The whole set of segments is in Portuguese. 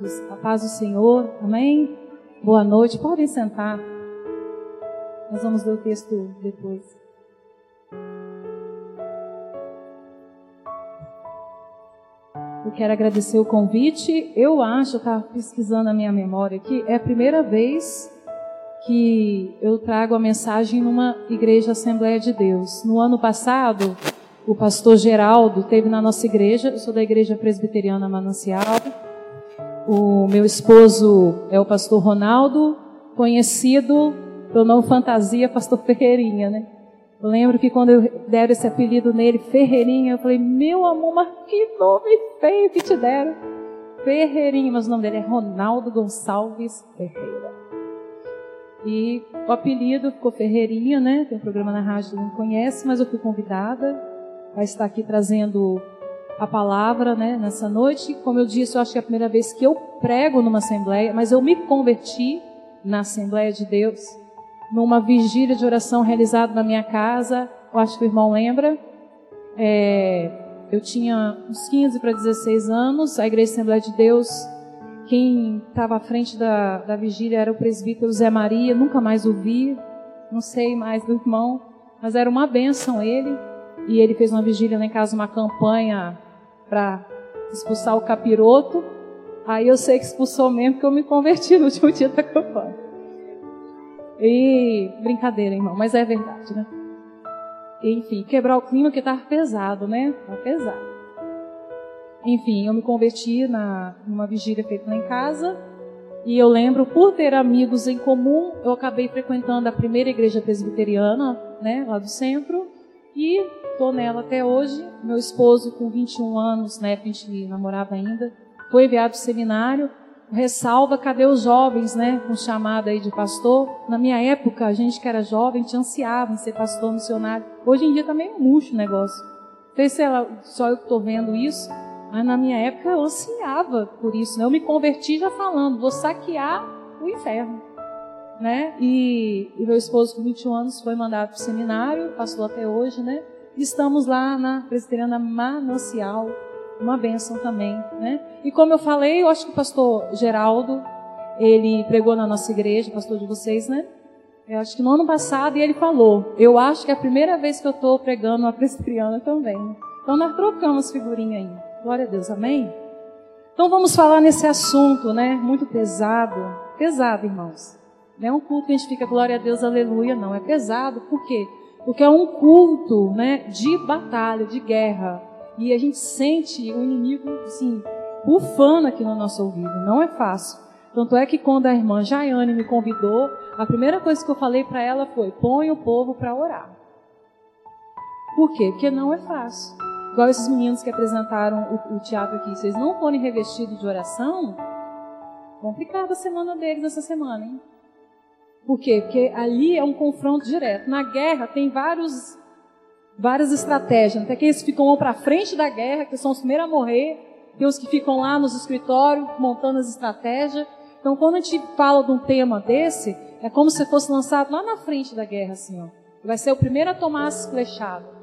amados, a paz do Senhor, amém? Boa noite, podem sentar. Nós vamos ler o texto depois. Eu quero agradecer o convite. Eu acho, estava pesquisando a minha memória aqui, é a primeira vez que eu trago a mensagem numa igreja Assembleia de Deus. No ano passado, o pastor Geraldo teve na nossa igreja, eu sou da igreja presbiteriana Manancial. O meu esposo é o pastor Ronaldo, conhecido pelo nome fantasia pastor Ferreirinha, né? Eu lembro que quando eu deram esse apelido nele, Ferreirinha, eu falei, meu amor, mas que nome feio que te deram. Ferreirinha, mas o nome dele é Ronaldo Gonçalves Ferreira. E o apelido ficou Ferreirinha, né? Tem um programa na rádio que não conhece, mas eu fui convidada a estar aqui trazendo a palavra, né? Nessa noite. Como eu disse, eu acho que é a primeira vez que eu prego numa assembleia, mas eu me converti na Assembleia de Deus, numa vigília de oração realizada na minha casa. Eu acho que o irmão lembra. É, eu tinha uns 15 para 16 anos, a Igreja Assembleia de Deus quem estava à frente da, da vigília era o presbítero Zé Maria, nunca mais o vi, não sei mais do irmão, mas era uma bênção ele. E ele fez uma vigília lá em casa, uma campanha para expulsar o capiroto. Aí eu sei que expulsou mesmo, porque eu me converti no último dia da campanha. E brincadeira, irmão, mas é verdade, né? Enfim, quebrar o clima que estava pesado, né? Estava pesado. Enfim, eu me converti na, numa vigília feita lá em casa. E eu lembro, por ter amigos em comum, eu acabei frequentando a primeira igreja presbiteriana, né, lá do centro. E estou nela até hoje. Meu esposo, com 21 anos, né, a gente namorava ainda, foi enviado para seminário. Ressalva, cadê os jovens, né, com chamada aí de pastor? Na minha época, a gente que era jovem, te ansiava em ser pastor missionário. Hoje em dia tá meio murcho o negócio. Não sei se é só eu que estou vendo isso, mas na minha época eu ansiava por isso, né? Eu me converti já falando, vou saquear o inferno, né? E, e meu esposo com 21 anos foi mandado para o seminário, passou até hoje, né? Estamos lá na Presbiteriana Manancial, uma bênção também, né? E como eu falei, eu acho que o pastor Geraldo, ele pregou na nossa igreja, pastor de vocês, né? Eu acho que no ano passado, e ele falou, eu acho que é a primeira vez que eu estou pregando uma presbiteriana também. Então nós trocamos figurinha aí. Glória a Deus, amém? Então vamos falar nesse assunto, né? Muito pesado. Pesado, irmãos. Não é um culto que a gente fica, glória a Deus, aleluia, não. É pesado, por quê? Porque é um culto, né? De batalha, de guerra. E a gente sente o inimigo, assim, bufando aqui no nosso ouvido. Não é fácil. Tanto é que quando a irmã Jaiane me convidou, a primeira coisa que eu falei para ela foi: põe o povo para orar. Por quê? Porque não é fácil. Igual esses meninos que apresentaram o, o teatro aqui, vocês não forem revestidos de oração, complicada a semana deles essa semana, hein? Por quê? Porque ali é um confronto direto. Na guerra tem vários, várias estratégias. Tem aqueles que ficam para frente da guerra, que são os primeiros a morrer. Tem os que ficam lá nos escritórios montando as estratégias. Então, quando a gente fala de um tema desse, é como se fosse lançado lá na frente da guerra, assim, ó. Vai ser o primeiro a tomar as flechadas.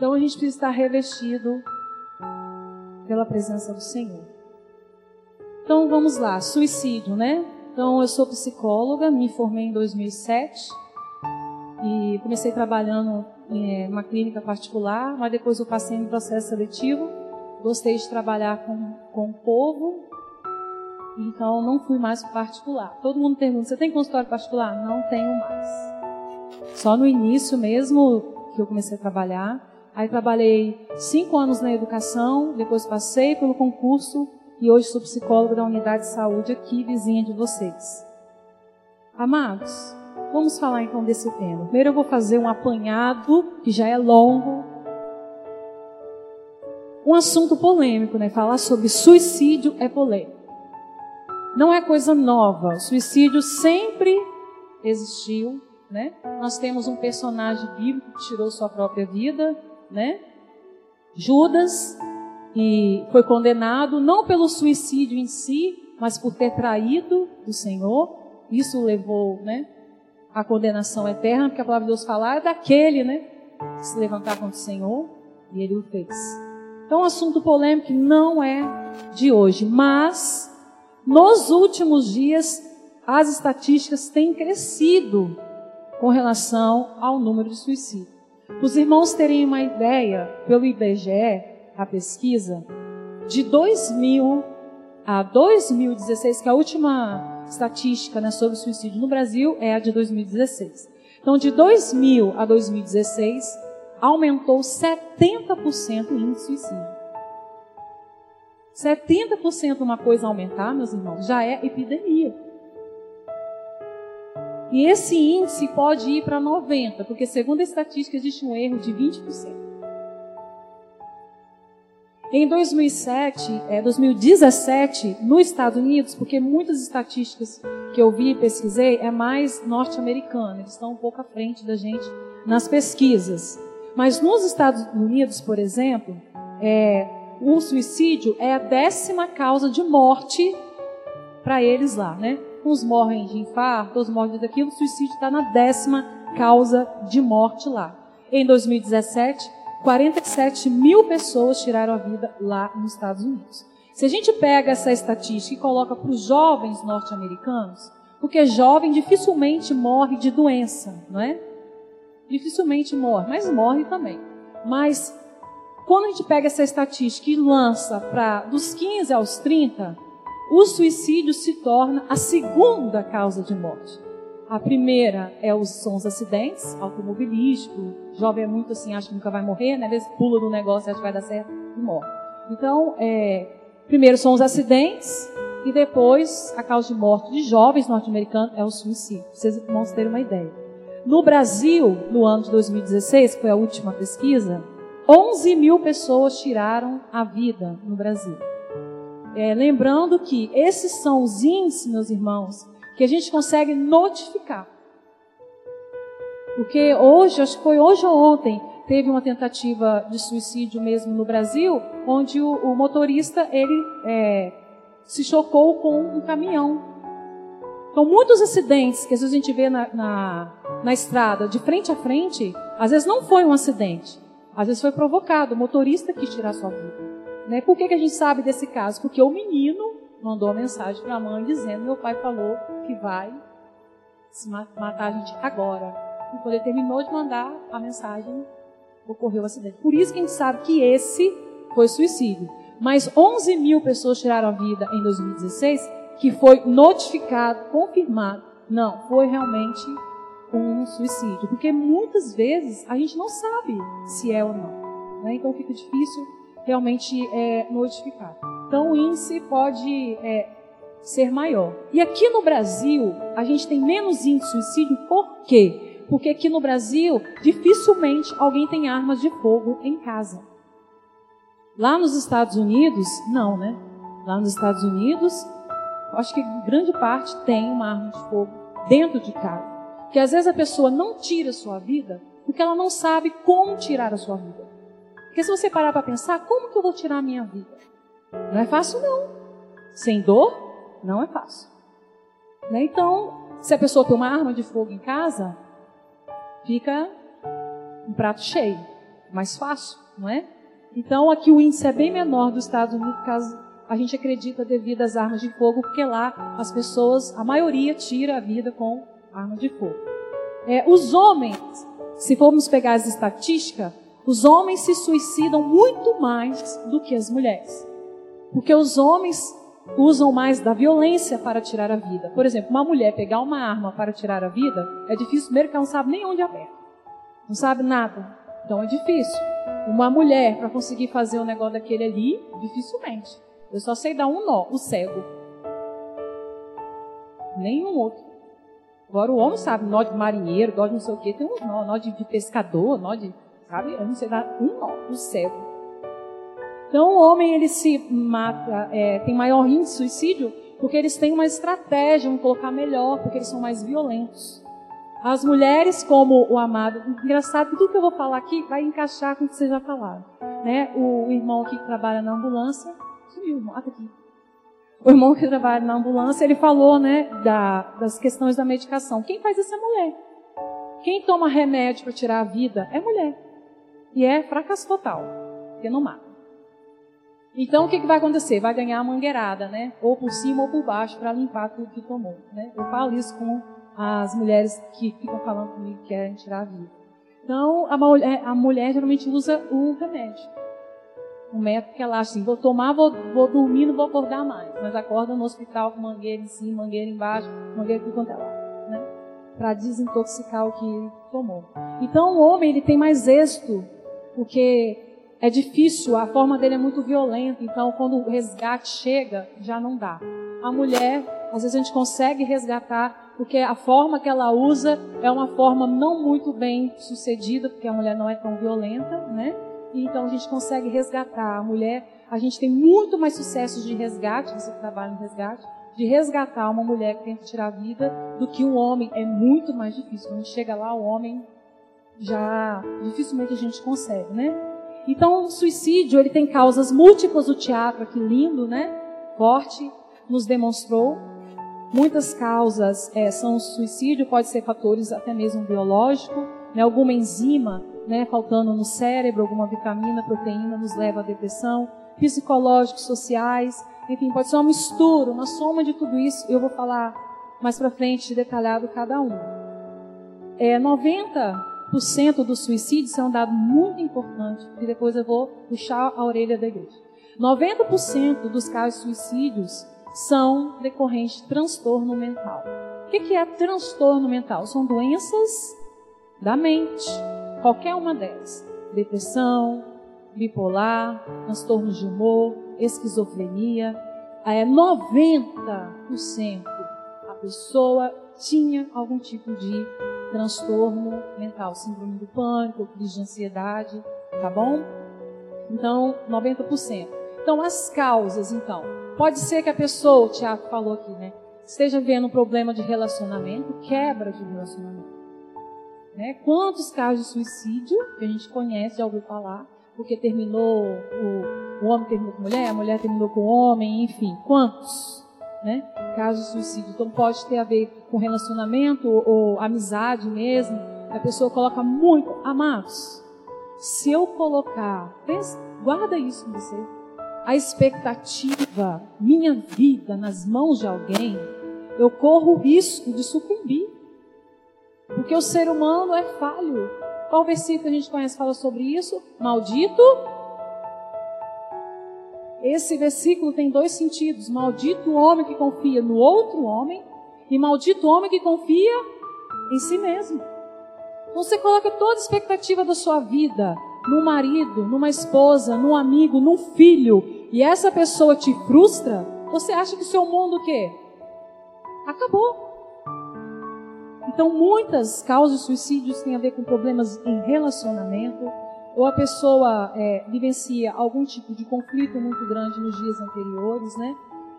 Então a gente precisa estar revestido pela presença do Senhor. Então vamos lá, suicídio, né? Então eu sou psicóloga, me formei em 2007 e comecei trabalhando em uma clínica particular, mas depois eu passei no processo seletivo. Gostei de trabalhar com, com o povo, então não fui mais particular. Todo mundo pergunta: você tem consultório particular? Não tenho mais. Só no início mesmo que eu comecei a trabalhar. Aí trabalhei cinco anos na educação, depois passei pelo concurso e hoje sou psicóloga da unidade de saúde aqui, vizinha de vocês. Amados, vamos falar então desse tema. Primeiro eu vou fazer um apanhado, que já é longo. Um assunto polêmico, né? Falar sobre suicídio é polêmico. Não é coisa nova. O suicídio sempre existiu, né? Nós temos um personagem bíblico que tirou sua própria vida, né? Judas e foi condenado não pelo suicídio em si, mas por ter traído o Senhor. Isso levou, né, à condenação eterna, porque a palavra de Deus fala é daquele, né, que se levantar contra o Senhor, e ele o fez. Então, assunto polêmico não é de hoje, mas Nos últimos dias, as estatísticas têm crescido com relação ao número de suicídios. Os irmãos terem uma ideia, pelo IBGE, a pesquisa, de 2000 a 2016, que é a última estatística né, sobre suicídio no Brasil é a de 2016. Então, de 2000 a 2016, aumentou 70% o índice de suicídio. 70% uma coisa aumentar, meus irmãos, já é epidemia. E esse índice pode ir para 90%, porque segundo a estatística existe um erro de 20%. Em 2007, é, 2017, nos Estados Unidos, porque muitas estatísticas que eu vi e pesquisei é mais norte-americana, eles estão um pouco à frente da gente nas pesquisas. Mas nos Estados Unidos, por exemplo, é, o suicídio é a décima causa de morte para eles lá, né? Uns morrem de infarto, outros morrem daquilo, o suicídio está na décima causa de morte lá. Em 2017, 47 mil pessoas tiraram a vida lá nos Estados Unidos. Se a gente pega essa estatística e coloca para os jovens norte-americanos, porque jovem dificilmente morre de doença, não é? Dificilmente morre, mas morre também. Mas quando a gente pega essa estatística e lança para dos 15 aos 30, o suicídio se torna a segunda causa de morte. A primeira é os, são os acidentes automobilísticos. Jovem é muito assim, acha que nunca vai morrer, né? Às vezes pula no negócio, acha que vai dar certo e morre. Então, é, primeiro são os acidentes e depois a causa de morte de jovens norte-americanos é o suicídio. Vocês vão ter uma ideia. No Brasil, no ano de 2016, que foi a última pesquisa, 11 mil pessoas tiraram a vida no Brasil. É, lembrando que esses são os índices, meus irmãos, que a gente consegue notificar. Porque hoje, acho que foi hoje ou ontem, teve uma tentativa de suicídio mesmo no Brasil, onde o, o motorista ele é, se chocou com um caminhão. Então, muitos acidentes que às vezes a gente vê na, na, na estrada, de frente a frente, às vezes não foi um acidente, às vezes foi provocado, o motorista quis tirar sua vida. Né? Por que, que a gente sabe desse caso? Porque o menino mandou uma mensagem para a mãe dizendo: Meu pai falou que vai se matar a gente agora. E quando ele terminou de mandar a mensagem, ocorreu o acidente. Por isso que a gente sabe que esse foi suicídio. Mas 11 mil pessoas tiraram a vida em 2016, que foi notificado, confirmado. Não, foi realmente um suicídio. Porque muitas vezes a gente não sabe se é ou não. Né? Então fica difícil realmente é, notificar. Então o índice pode é, ser maior. E aqui no Brasil, a gente tem menos índice de suicídio, por quê? Porque aqui no Brasil, dificilmente alguém tem armas de fogo em casa. Lá nos Estados Unidos, não, né? Lá nos Estados Unidos, acho que grande parte tem uma arma de fogo dentro de casa. Que às vezes a pessoa não tira a sua vida porque ela não sabe como tirar a sua vida. Porque se você parar para pensar, como que eu vou tirar a minha vida? Não é fácil, não. Sem dor, não é fácil. Né? Então, se a pessoa tem uma arma de fogo em casa, fica um prato cheio. Mais fácil, não é? Então, aqui o índice é bem menor dos Estados Unidos, caso a gente acredita devido às armas de fogo, porque lá as pessoas, a maioria, tira a vida com arma de fogo. É, os homens, se formos pegar as estatísticas, os homens se suicidam muito mais do que as mulheres. Porque os homens usam mais da violência para tirar a vida. Por exemplo, uma mulher pegar uma arma para tirar a vida é difícil, primeiro que ela não sabe nem onde aperta. Não sabe nada. Então é difícil. Uma mulher, para conseguir fazer o um negócio daquele ali, dificilmente. Eu só sei dar um nó, o cego. Nenhum outro. Agora o homem sabe, nó de marinheiro, nó de não sei o quê, tem uns nó, nó de pescador, nó de. Sabe? Eu não sei dar um nó, o cego. Então, o homem ele se mata, é, tem maior índice de suicídio porque eles têm uma estratégia, vamos colocar melhor, porque eles são mais violentos. As mulheres, como o amado, engraçado tudo que eu vou falar aqui vai encaixar com o que vocês já falaram. Né? O irmão aqui que trabalha na ambulância, sumiu, irmão, aqui. O irmão que trabalha na ambulância, ele falou, né, da, das questões da medicação. Quem faz isso é mulher. Quem toma remédio para tirar a vida é mulher. E é fracasso total, porque não mata. Então, o que, que vai acontecer? Vai ganhar a mangueirada, né? Ou por cima ou por baixo, para limpar tudo que tomou. Né? Eu falo isso com as mulheres que ficam falando comigo que querem tirar a vida. Então, a mulher, a mulher geralmente usa o remédio. Um método que ela acha assim, vou tomar, vou, vou dormir, não vou acordar mais. Mas acorda no hospital com mangueira em cima, mangueira embaixo, mangueira tudo quanto é lá. Né? Para desintoxicar o que tomou. Então, o homem, ele tem mais êxito, porque é difícil, a forma dele é muito violenta, então quando o resgate chega, já não dá. A mulher, às vezes a gente consegue resgatar, porque a forma que ela usa é uma forma não muito bem sucedida, porque a mulher não é tão violenta, né? E então a gente consegue resgatar. A mulher, a gente tem muito mais sucessos de resgate, você trabalha no resgate, de resgatar uma mulher que tenta tirar a vida do que um homem. É muito mais difícil. Quando chega lá, o homem já dificilmente a gente consegue, né? Então, o suicídio ele tem causas múltiplas. O teatro, que lindo, né? Forte, nos demonstrou. Muitas causas é, são o suicídio, pode ser fatores até mesmo biológicos, né? alguma enzima né, faltando no cérebro, alguma vitamina, proteína nos leva à depressão, psicológicos, sociais, enfim, pode ser uma mistura, uma soma de tudo isso. Eu vou falar mais para frente detalhado cada um. É, 90 90% dos suicídios é um dado muito importante, e depois eu vou puxar a orelha da igreja. 90% dos casos de suicídios são decorrentes de transtorno mental. O que é transtorno mental? São doenças da mente, qualquer uma delas. Depressão, bipolar, transtornos de humor, esquizofrenia. É 90% a pessoa tinha algum tipo de transtorno mental, síndrome do pânico, crise de ansiedade, tá bom? Então, 90%. Então, as causas, então. Pode ser que a pessoa, o Tiago falou aqui, né? Esteja vendo um problema de relacionamento, quebra de relacionamento. Né? Quantos casos de suicídio que a gente conhece, já ouviu falar, porque terminou, o, o homem terminou com a mulher, a mulher terminou com o homem, enfim, quantos? Né? Caso de suicídio. Então pode ter a ver com relacionamento ou, ou amizade mesmo. A pessoa coloca muito, amados. Se eu colocar, pensa, guarda isso em você. A expectativa, minha vida nas mãos de alguém, eu corro o risco de sucumbir. Porque o ser humano é falho. Qual versículo a gente conhece fala sobre isso? Maldito esse versículo tem dois sentidos: maldito o homem que confia no outro homem e maldito o homem que confia em si mesmo. Então você coloca toda a expectativa da sua vida no marido, numa esposa, num amigo, num filho, e essa pessoa te frustra, você acha que o seu mundo o quê? Acabou. Então muitas causas de suicídios têm a ver com problemas em relacionamento, ou a pessoa é, vivencia algum tipo de conflito muito grande nos dias anteriores, né?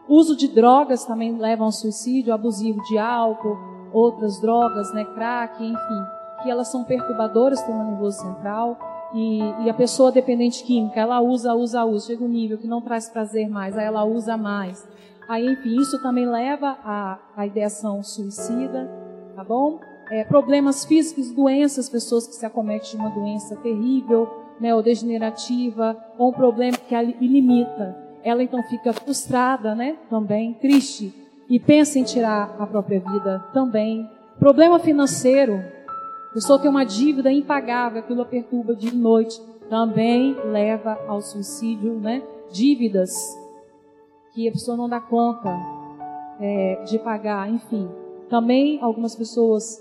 Uso de drogas também leva ao suicídio, abusivo de álcool, outras drogas, né, crack, enfim, que elas são perturbadoras do nervoso central e, e, a pessoa dependente química, ela usa, usa, usa, chega um nível que não traz prazer mais, aí ela usa mais. Aí, enfim, isso também leva à, à ideação suicida, tá bom? É, problemas físicos, doenças, pessoas que se acometem de uma doença terrível, né, ou degenerativa, ou um problema que a limita. Ela então fica frustrada, né, também, triste, e pensa em tirar a própria vida também. Problema financeiro, a pessoa tem uma dívida impagável, aquilo a perturba de noite, também leva ao suicídio, né? Dívidas que a pessoa não dá conta é, de pagar, enfim. Também algumas pessoas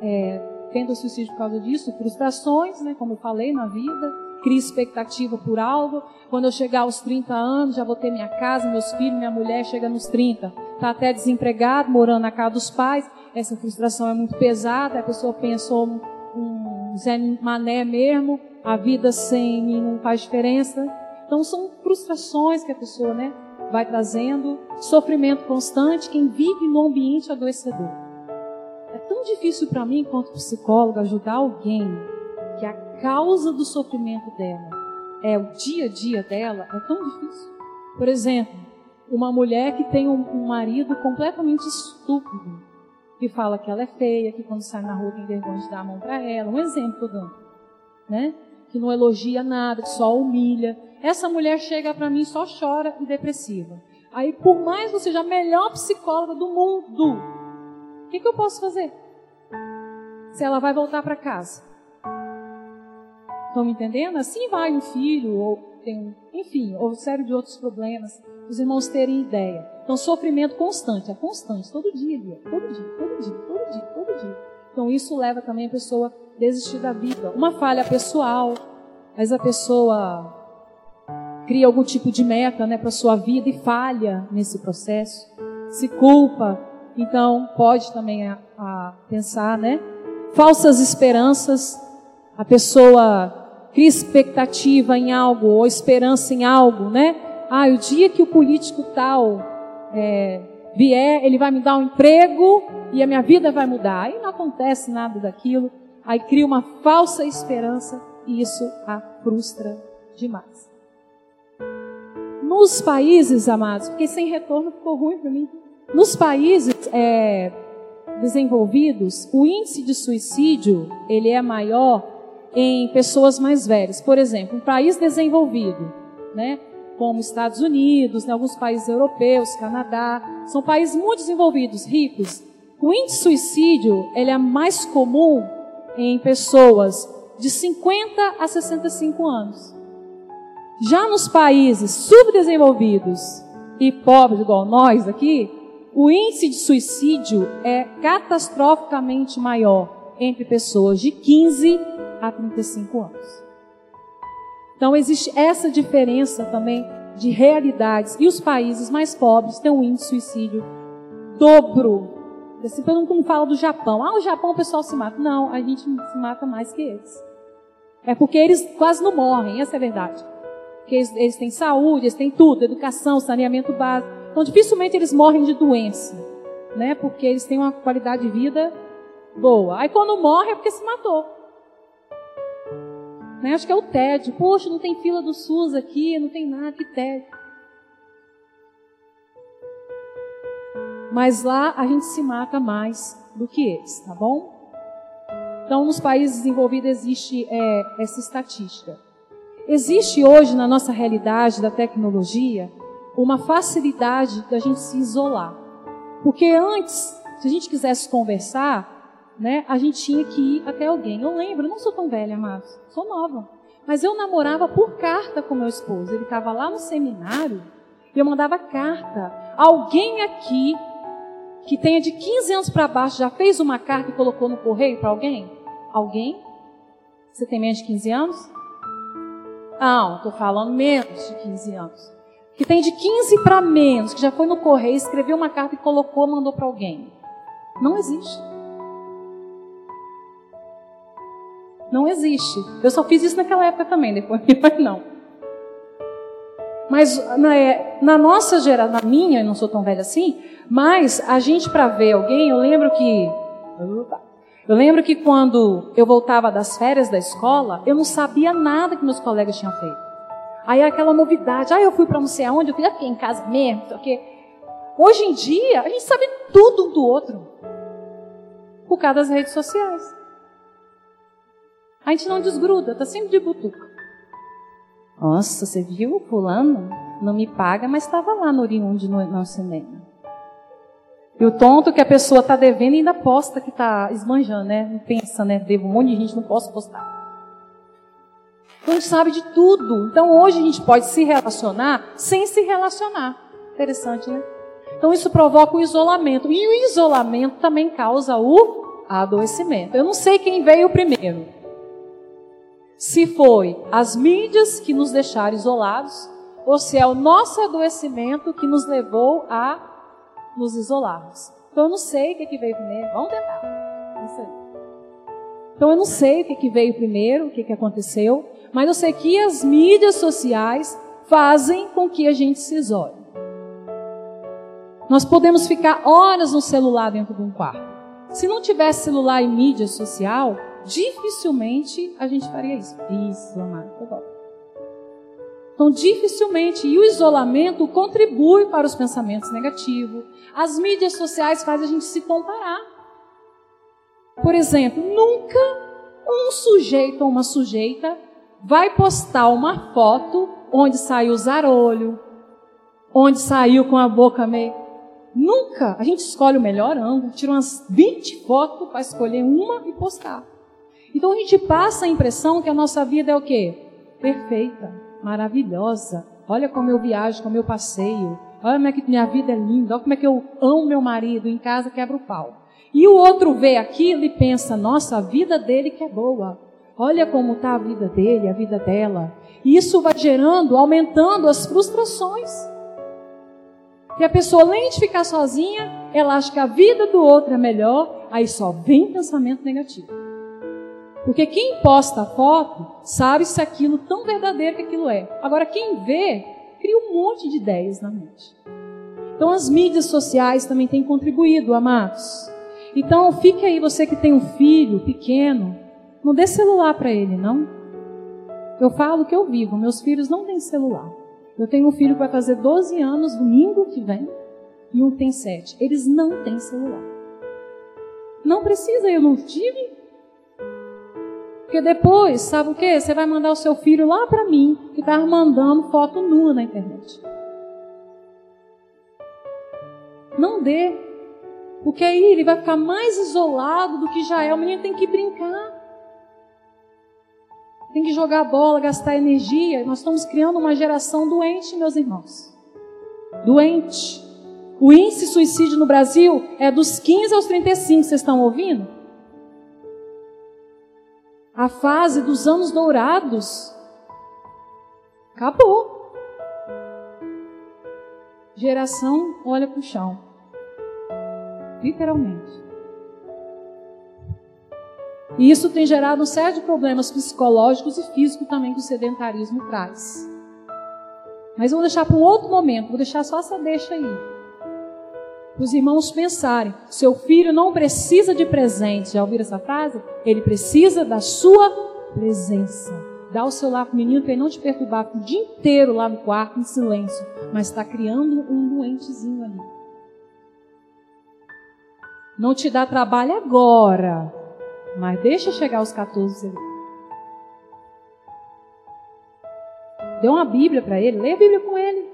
é, tenta suicídio por causa disso, frustrações, né, como eu falei, na vida, cria expectativa por algo. Quando eu chegar aos 30 anos, já vou ter minha casa, meus filhos, minha mulher chega nos 30, está até desempregado, morando na casa dos pais. Essa frustração é muito pesada, a pessoa pensa um, um Zé Mané mesmo, a vida sem mim não faz diferença. Então são frustrações que a pessoa né, vai trazendo, sofrimento constante, quem vive no ambiente adoecedor. É tão difícil para mim, enquanto psicóloga, ajudar alguém que a causa do sofrimento dela é o dia a dia dela. É tão difícil. Por exemplo, uma mulher que tem um, um marido completamente estúpido, que fala que ela é feia, que quando sai na rua tem vergonha de dar a mão para ela. Um exemplo que eu dando. Né? Que não elogia nada, que só humilha. Essa mulher chega para mim só chora e depressiva. Aí, por mais que seja a melhor psicóloga do mundo, o que, que eu posso fazer? Se ela vai voltar para casa. Estão me entendendo? Assim vai um filho, ou tem, enfim, ou série de outros problemas, os irmãos terem ideia. Então, sofrimento constante, é constante, todo dia, todo dia, todo dia, todo dia, todo dia. Então, isso leva também a pessoa a desistir da vida. Uma falha pessoal, mas a pessoa cria algum tipo de meta né, para sua vida e falha nesse processo, se culpa, então pode também a, a pensar, né? Falsas esperanças, a pessoa cria expectativa em algo ou esperança em algo, né? Ah, o dia que o político tal é, vier, ele vai me dar um emprego e a minha vida vai mudar. Aí não acontece nada daquilo. Aí cria uma falsa esperança e isso a frustra demais. Nos países, amados, porque sem retorno ficou ruim para mim. Nos países é, desenvolvidos, o índice de suicídio ele é maior em pessoas mais velhas. Por exemplo, um país desenvolvido, né, como Estados Unidos, né, alguns países europeus, Canadá, são países muito desenvolvidos, ricos. O índice de suicídio ele é mais comum em pessoas de 50 a 65 anos. Já nos países subdesenvolvidos e pobres igual nós aqui, o índice de suicídio é catastroficamente maior entre pessoas de 15 a 35 anos. Então existe essa diferença também de realidades. E os países mais pobres têm um índice de suicídio dobro. Assim, todo mundo fala do Japão. Ah, o Japão o pessoal se mata. Não, a gente se mata mais que eles. É porque eles quase não morrem, essa é a verdade. Porque eles, eles têm saúde, eles têm tudo, educação, saneamento básico. Então dificilmente eles morrem de doença, né? Porque eles têm uma qualidade de vida boa. Aí quando morre é porque se matou. Né? Acho que é o tédio. Poxa, não tem fila do SUS aqui, não tem nada, que tédio. Mas lá a gente se mata mais do que eles, tá bom? Então, nos países desenvolvidos existe é, essa estatística. Existe hoje na nossa realidade da tecnologia uma facilidade da gente se isolar. Porque antes, se a gente quisesse conversar, né, a gente tinha que ir até alguém. Eu lembro, eu não sou tão velha, amados, sou nova. Mas eu namorava por carta com meu esposo. Ele estava lá no seminário e eu mandava carta. Alguém aqui que tenha de 15 anos para baixo já fez uma carta e colocou no correio para alguém? Alguém? Você tem menos de 15 anos? Não, estou falando menos de 15 anos. Que tem de 15 para menos, que já foi no correio, escreveu uma carta e colocou, mandou para alguém. Não existe. Não existe. Eu só fiz isso naquela época também, depois não. Mas na, é, na nossa geração, na minha, eu não sou tão velha assim, mas a gente para ver alguém, eu lembro que eu lembro que quando eu voltava das férias da escola, eu não sabia nada que meus colegas tinham feito. Aí aquela novidade, ah, eu fui para não sei aonde, eu fui aqui em casa mesmo, porque hoje em dia a gente sabe tudo um do outro por causa das redes sociais. A gente não desgruda, tá sempre de butuca. Nossa, você viu fulano? Não me paga, mas estava lá no Oriundi no, no cinema. E o tonto que a pessoa está devendo ainda posta que está esbanjando, né? Não pensa, né? Devo um monte de gente, não posso postar. Então a gente sabe de tudo. Então hoje a gente pode se relacionar sem se relacionar. Interessante, né? Então isso provoca o isolamento. E o isolamento também causa o adoecimento. Eu não sei quem veio primeiro se foi as mídias que nos deixaram isolados ou se é o nosso adoecimento que nos levou a nos isolarmos. Então eu não sei o que, que veio primeiro. Vamos tentar. Então eu não sei o que, que veio primeiro, o que, que aconteceu, mas eu sei que as mídias sociais fazem com que a gente se isole. Nós podemos ficar horas no celular dentro de um quarto. Se não tivesse celular e mídia social, dificilmente a gente faria isso. Isso, amado, tá bom. Então, dificilmente, e o isolamento contribui para os pensamentos negativos. As mídias sociais fazem a gente se comparar. Por exemplo, nunca um sujeito ou uma sujeita vai postar uma foto onde saiu zarolho, onde saiu com a boca meio. Nunca! A gente escolhe o melhor ângulo, tira umas 20 fotos para escolher uma e postar. Então a gente passa a impressão que a nossa vida é o quê? Perfeita, maravilhosa. Olha como eu viajo, como eu passeio. Olha como é que minha vida é linda. Olha como é que eu amo meu marido. Em casa quebra o pau. E o outro vê aquilo e pensa: nossa, a vida dele que é boa. Olha como está a vida dele, a vida dela. E isso vai gerando, aumentando as frustrações. E a pessoa, além de ficar sozinha, ela acha que a vida do outro é melhor, aí só vem pensamento negativo. Porque quem posta a foto sabe se aquilo tão verdadeiro que aquilo é. Agora, quem vê, cria um monte de ideias na mente. Então, as mídias sociais também têm contribuído, amados. Então, fique aí, você que tem um filho pequeno, não dê celular para ele, não. Eu falo que eu vivo, meus filhos não têm celular. Eu tenho um filho que vai fazer 12 anos domingo que vem e um tem 7. Eles não têm celular. Não precisa, eu não tive. Porque depois, sabe o que? Você vai mandar o seu filho lá para mim, que está mandando foto nua na internet. Não dê. Porque aí ele vai ficar mais isolado do que já é. O menino tem que brincar tem que jogar bola, gastar energia. Nós estamos criando uma geração doente, meus irmãos. Doente. O índice de suicídio no Brasil é dos 15 aos 35, vocês estão ouvindo? A fase dos anos dourados acabou. Geração olha para o chão. Literalmente. E isso tem gerado um sério de problemas psicológicos e físicos também que o sedentarismo traz. Mas eu vou deixar para um outro momento, vou deixar só essa deixa aí. Os irmãos pensarem: seu filho não precisa de presente. Já ouviram essa frase? Ele precisa da sua presença. Dá o celular para o menino para ele não te perturbar o dia inteiro lá no quarto, em silêncio. Mas está criando um doentezinho ali. Não te dá trabalho agora, mas deixa chegar aos 14 segundos. Dê uma Bíblia para ele, lê a Bíblia com ele.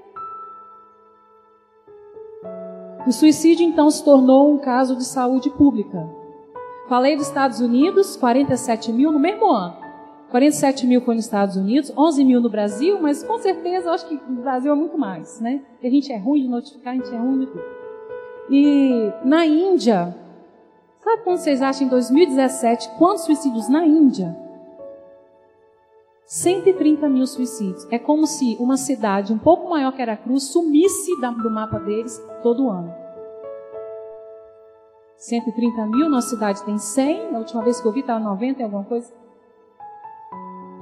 O suicídio então se tornou um caso de saúde pública. Falei dos Estados Unidos, 47 mil no mesmo ano. 47 mil foi nos Estados Unidos, 11 mil no Brasil, mas com certeza acho que no Brasil é muito mais, né? Porque a gente é ruim de notificar, a gente é ruim de tudo. E na Índia, Sabe quando vocês acham em 2017 quantos suicídios na Índia? 130 mil suicídios. É como se uma cidade um pouco maior que Cruz sumisse do mapa deles todo ano. 130 mil, nossa cidade tem 100. Na última vez que eu vi estava 90 e alguma coisa.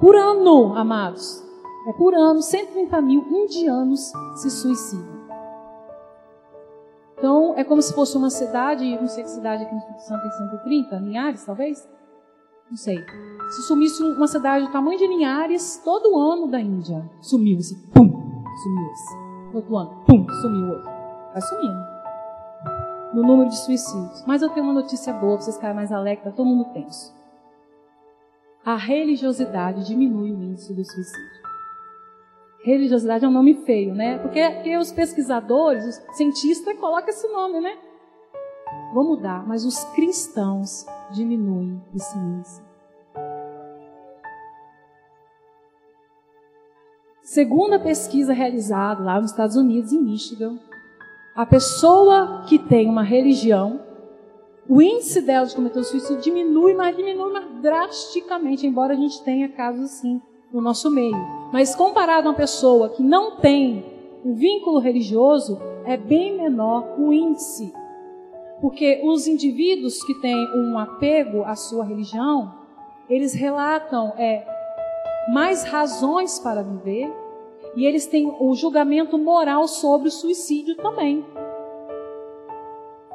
Por ano, amados. É por ano, 130 mil indianos se suicidam. Então, é como se fosse uma cidade, não sei que cidade aqui no Espírito Santo tem 130, Linhares, talvez? Não sei. Se sumisse uma cidade do tamanho de Linhares, todo ano da Índia, sumiu esse, pum, sumiu esse. Outro ano, pum, sumiu outro. Vai sumindo. No número de suicídios. Mas eu tenho uma notícia boa para vocês ficarem mais alegres, tá todo mundo tenso. A religiosidade diminui o índice do suicídio. Religiosidade é um nome feio, né? Porque, porque os pesquisadores, os cientistas colocam esse nome, né? Vou mudar, mas os cristãos diminuem esse índice. Segundo a pesquisa realizada lá nos Estados Unidos, em Michigan, a pessoa que tem uma religião, o índice dela de cometer suicídio diminui, mas diminui mas drasticamente, embora a gente tenha casos assim no nosso meio. Mas comparado a uma pessoa que não tem um vínculo religioso, é bem menor o índice. Porque os indivíduos que têm um apego à sua religião, eles relatam é, mais razões para viver e eles têm o julgamento moral sobre o suicídio também.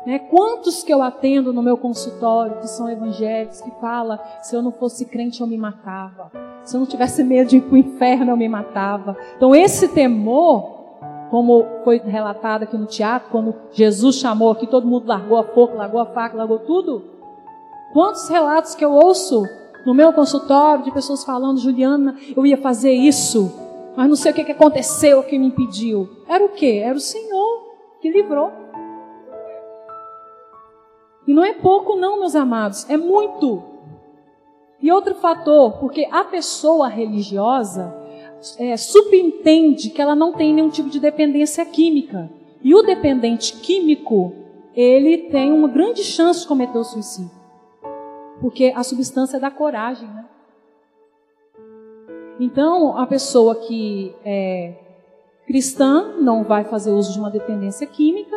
Né? Quantos que eu atendo no meu consultório que são evangélicos, que fala se eu não fosse crente eu me matava, se eu não tivesse medo de ir para o inferno eu me matava. Então esse temor, como foi relatado aqui no teatro, quando Jesus chamou aqui, todo mundo largou a forca, largou a faca, largou tudo. Quantos relatos que eu ouço no meu consultório de pessoas falando, Juliana, eu ia fazer isso, mas não sei o que, que aconteceu, o que me impediu. Era o quê? Era o Senhor que livrou. E não é pouco, não, meus amados, é muito. E outro fator, porque a pessoa religiosa é, subentende que ela não tem nenhum tipo de dependência química. E o dependente químico, ele tem uma grande chance de cometer o suicídio. Porque a substância é da coragem, né? Então, a pessoa que é cristã não vai fazer uso de uma dependência química,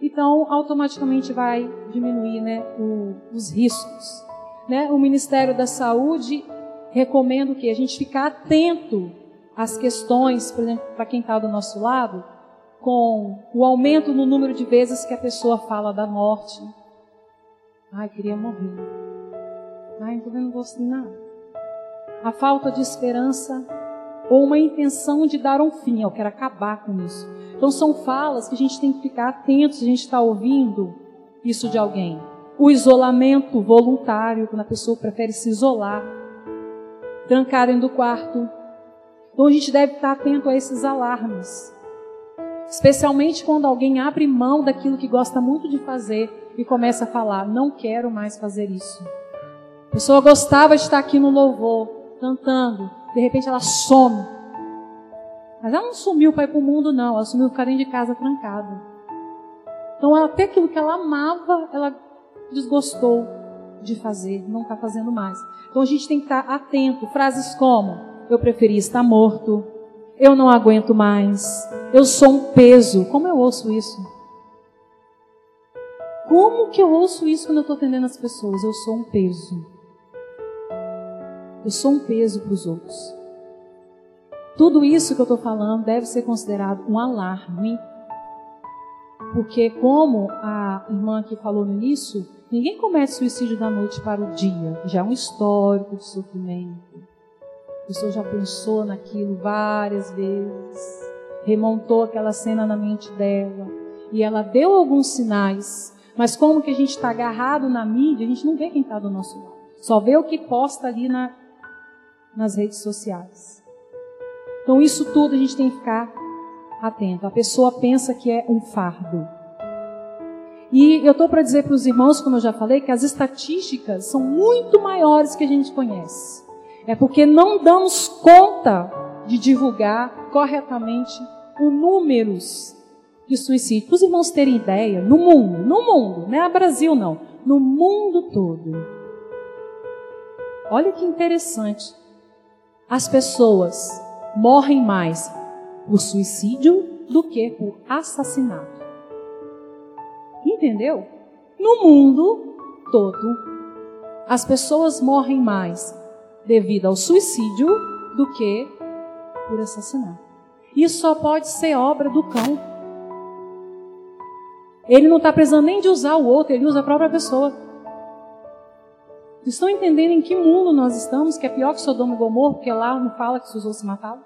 então automaticamente vai diminuir né, o, os riscos. Né? O Ministério da Saúde recomenda que a gente ficar atento às questões, por exemplo, para quem está do nosso lado, com o aumento no número de vezes que a pessoa fala da morte. Ai, queria morrer. Ai, não estou vendo gosto de nada. A falta de esperança ou uma intenção de dar um fim, eu quero acabar com isso. Então são falas que a gente tem que ficar atento se a gente está ouvindo isso de alguém. O isolamento voluntário, quando a pessoa prefere se isolar, trancar dentro do quarto. Então a gente deve estar atento a esses alarmes. Especialmente quando alguém abre mão daquilo que gosta muito de fazer e começa a falar: não quero mais fazer isso. A pessoa gostava de estar aqui no louvor, cantando, de repente ela some. Mas ela não sumiu para ir para o mundo, não. Ela sumiu ficar dentro de casa trancada. Então, até aquilo que ela amava, ela desgostou de fazer, não está fazendo mais. Então, a gente tem que estar atento. Frases como: Eu preferi estar morto. Eu não aguento mais. Eu sou um peso. Como eu ouço isso? Como que eu ouço isso quando eu estou atendendo as pessoas? Eu sou um peso. Eu sou um peso para os outros. Tudo isso que eu estou falando deve ser considerado um alarme. Porque, como a irmã aqui falou no início, ninguém comete suicídio da noite para o dia. Já é um histórico de sofrimento. Pessoa já pensou naquilo várias vezes, remontou aquela cena na mente dela, e ela deu alguns sinais. Mas como que a gente está agarrado na mídia, a gente não vê quem está do nosso lado. Só vê o que posta ali na, nas redes sociais. Então, isso tudo a gente tem que ficar atento. A pessoa pensa que é um fardo. E eu estou para dizer para os irmãos, como eu já falei, que as estatísticas são muito maiores que a gente conhece. É porque não damos conta de divulgar corretamente os números de suicídio. Para os irmãos terem ideia, no mundo, no mundo, não é Brasil não, no mundo todo. Olha que interessante as pessoas morrem mais por suicídio do que por assassinato. Entendeu? No mundo todo, as pessoas morrem mais devido ao suicídio do que por assassinato. Isso só pode ser obra do cão. Ele não está precisando nem de usar o outro, ele usa a própria pessoa. Estão entendendo em que mundo nós estamos, que é pior que Sodoma e Gomorra, porque lá não fala que os se matavam?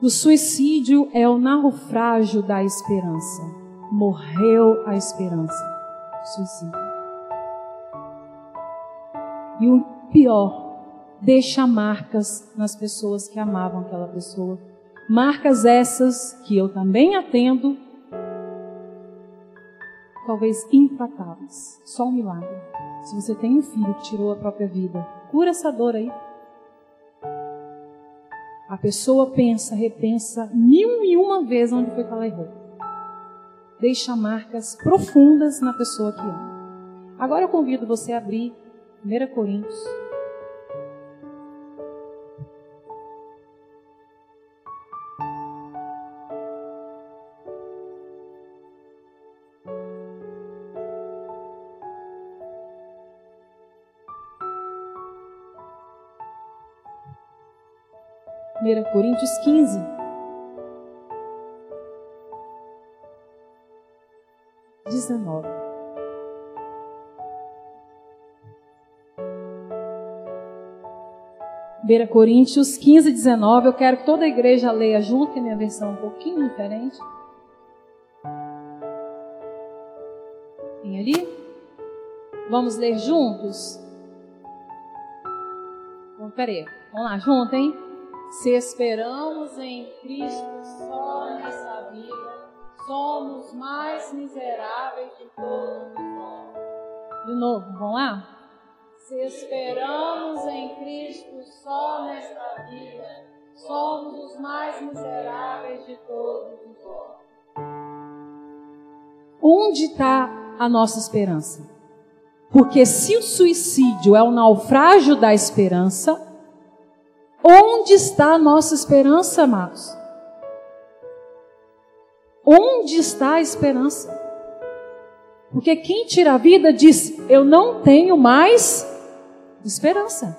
O suicídio é o naufrágio da esperança. Morreu a esperança. Suicídio. E o pior, deixa marcas nas pessoas que amavam aquela pessoa. Marcas essas que eu também atendo talvez implacáveis. Só um milagre. Se você tem um filho que tirou a própria vida, cura essa dor aí. A pessoa pensa, repensa mil e uma vezes onde foi que ela errou. Deixa marcas profundas na pessoa que ama. Agora eu convido você a abrir 1 Coríntios 1 Coríntios 15. Dezenove. Beira Coríntios 15, 19. Eu quero que toda a igreja leia junto, que minha versão é um pouquinho diferente. Tem ali? Vamos ler juntos? Bom, peraí, vamos lá, junto, hein? Se esperamos em Cristo só nessa vida, somos mais miseráveis de todos. De novo, vamos lá? Se esperamos em Cristo só nesta vida, somos os mais miseráveis de todos nós. Onde está a nossa esperança? Porque se o suicídio é o naufrágio da esperança, onde está a nossa esperança, amados? Onde está a esperança? Porque quem tira a vida diz: Eu não tenho mais esperança.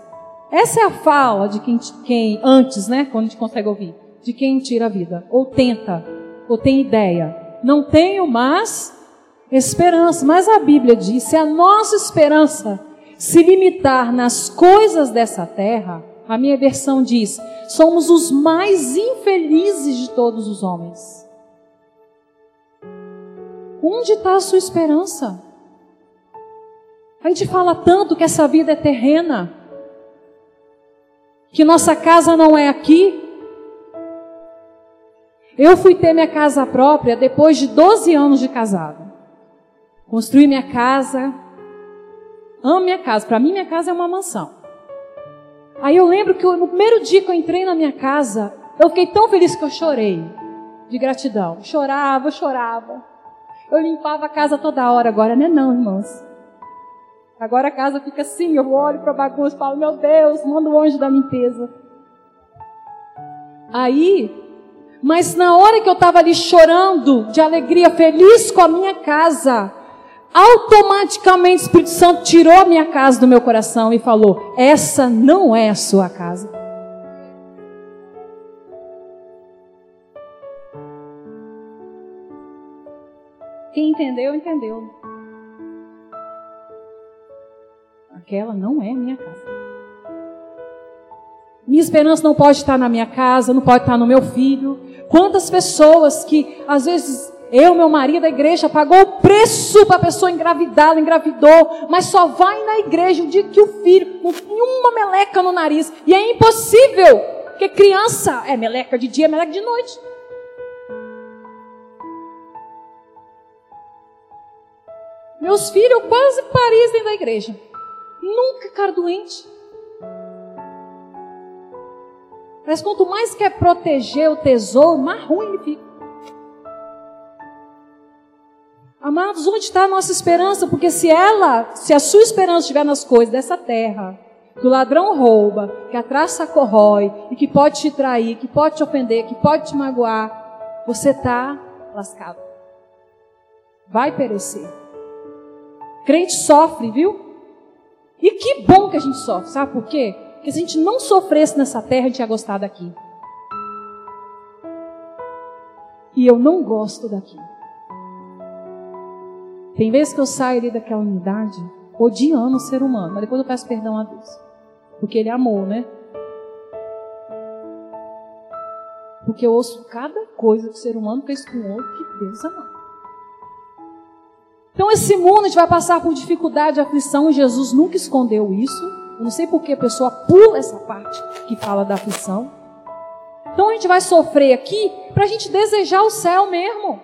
Essa é a fala de quem, quem antes, né, quando a gente consegue ouvir, de quem tira a vida, ou tenta, ou tem ideia. Não tenho mais esperança. Mas a Bíblia diz: se a nossa esperança se limitar nas coisas dessa terra, a minha versão diz: somos os mais infelizes de todos os homens. Onde está a sua esperança? A gente fala tanto que essa vida é terrena, que nossa casa não é aqui. Eu fui ter minha casa própria depois de 12 anos de casado. Construí minha casa. Amo minha casa. Para mim, minha casa é uma mansão. Aí eu lembro que no primeiro dia que eu entrei na minha casa, eu fiquei tão feliz que eu chorei de gratidão. Chorava, chorava. Eu limpava a casa toda hora. Agora não é não, irmãos. Agora a casa fica assim, eu olho para a bagunça e falo, meu Deus, manda o anjo da limpeza. Aí, mas na hora que eu estava ali chorando de alegria, feliz com a minha casa, automaticamente o Espírito Santo tirou a minha casa do meu coração e falou: essa não é a sua casa. Quem entendeu, entendeu. Aquela não é minha casa. Minha esperança não pode estar na minha casa, não pode estar no meu filho. Quantas pessoas que, às vezes, eu, meu marido, a igreja pagou o preço para a pessoa engravidar, engravidou, mas só vai na igreja o dia que o filho tem uma meleca no nariz. E é impossível, porque criança é meleca de dia, é meleca de noite. Meus filhos quase parecem da igreja. Nunca ficar doente. Mas quanto mais quer proteger o tesouro, mais ruim ele fica. Amados, onde está a nossa esperança? Porque se ela, se a sua esperança estiver nas coisas dessa terra, que o ladrão rouba, que a traça corrói, e que pode te trair, que pode te ofender, que pode te magoar, você está lascado. Vai perecer. Crente sofre, viu? E que bom que a gente sofre, sabe por quê? Porque se a gente não sofresse nessa terra, a gente ia gostar daqui. E eu não gosto daqui. Tem vezes que eu saio ali daquela unidade odiando o ser humano, mas depois eu peço perdão a Deus. Porque Ele amou, né? Porque eu ouço cada coisa que o ser humano fez com o outro que Deus amou. Então, esse mundo a gente vai passar por dificuldade, aflição, e Jesus nunca escondeu isso. Eu não sei por que a pessoa pula essa parte que fala da aflição. Então, a gente vai sofrer aqui para a gente desejar o céu mesmo.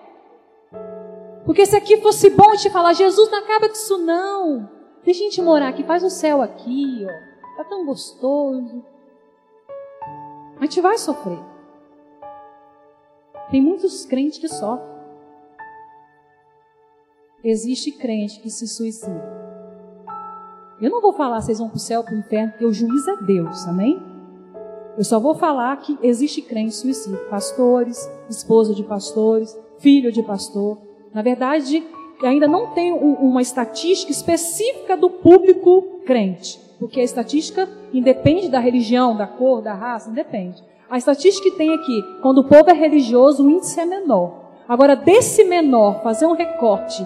Porque se aqui fosse bom gente falar, Jesus, não acaba disso não. Deixa a gente morar aqui, faz o céu aqui, ó. Tá tão gostoso. A gente vai sofrer. Tem muitos crentes que sofrem. Existe crente que se suicida. Eu não vou falar vocês vão para o céu, para o inferno, porque o juiz é Deus, amém? Eu só vou falar que existe crente suicida. Pastores, esposa de pastores, filho de pastor. Na verdade, ainda não tem uma estatística específica do público crente. Porque a estatística independe da religião, da cor, da raça, independe. A estatística que tem aqui, quando o povo é religioso, o índice é menor. Agora, desse menor, fazer um recorte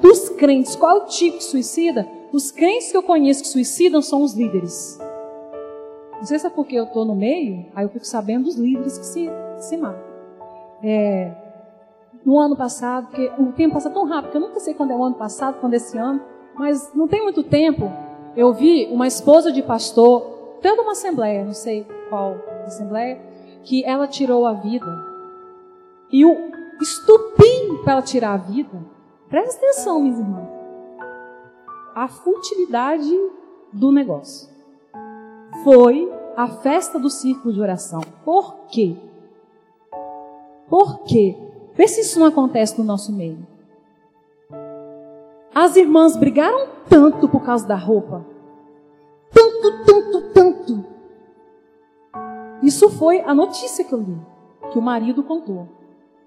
dos crentes, qual é o tipo de suicida? Os crentes que eu conheço que suicidam são os líderes. Não sei se é porque eu estou no meio, aí eu fico sabendo dos líderes que se, se matam. É, no ano passado, porque o tempo passa tão rápido, que eu nunca sei quando é o ano passado, quando é esse ano, Mas não tem muito tempo, eu vi uma esposa de pastor, tendo uma assembleia, não sei qual assembleia, que ela tirou a vida. E o estupim para ela tirar a vida, presta atenção, minhas irmãs, a futilidade do negócio foi a festa do círculo de oração. Por quê? Por quê? Vê se isso não acontece no nosso meio. As irmãs brigaram tanto por causa da roupa. Tanto, tanto, tanto. Isso foi a notícia que eu li, que o marido contou.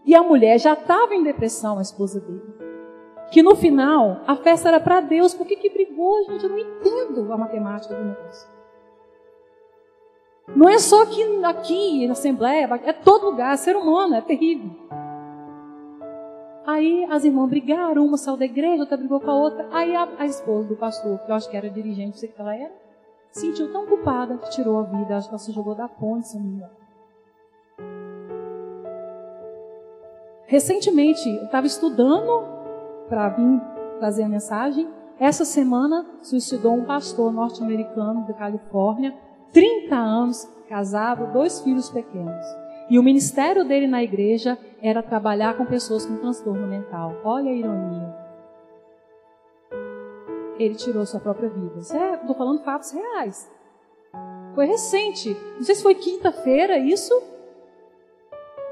E a mulher já estava em depressão, a esposa dele. Que no final, a festa era para Deus. Por que, que brigou, gente? Eu não entendo a matemática do negócio. Não é só aqui, aqui na Assembleia, é todo lugar, ser humano, é terrível. Aí as irmãs brigaram, uma saiu da igreja, outra brigou com a outra. Aí a, a esposa do pastor, que eu acho que era dirigente, não sei o que ela era, sentiu tão culpada que tirou a vida. Acho que ela se jogou da ponte, se não me. Recentemente, eu estava estudando para vir trazer a mensagem. Essa semana, suicidou um pastor norte-americano da Califórnia, 30 anos, casado, dois filhos pequenos. E o ministério dele na igreja era trabalhar com pessoas com transtorno mental. Olha a ironia. Ele tirou sua própria vida. Estou falando fatos reais. Foi recente. Não sei se foi quinta-feira isso.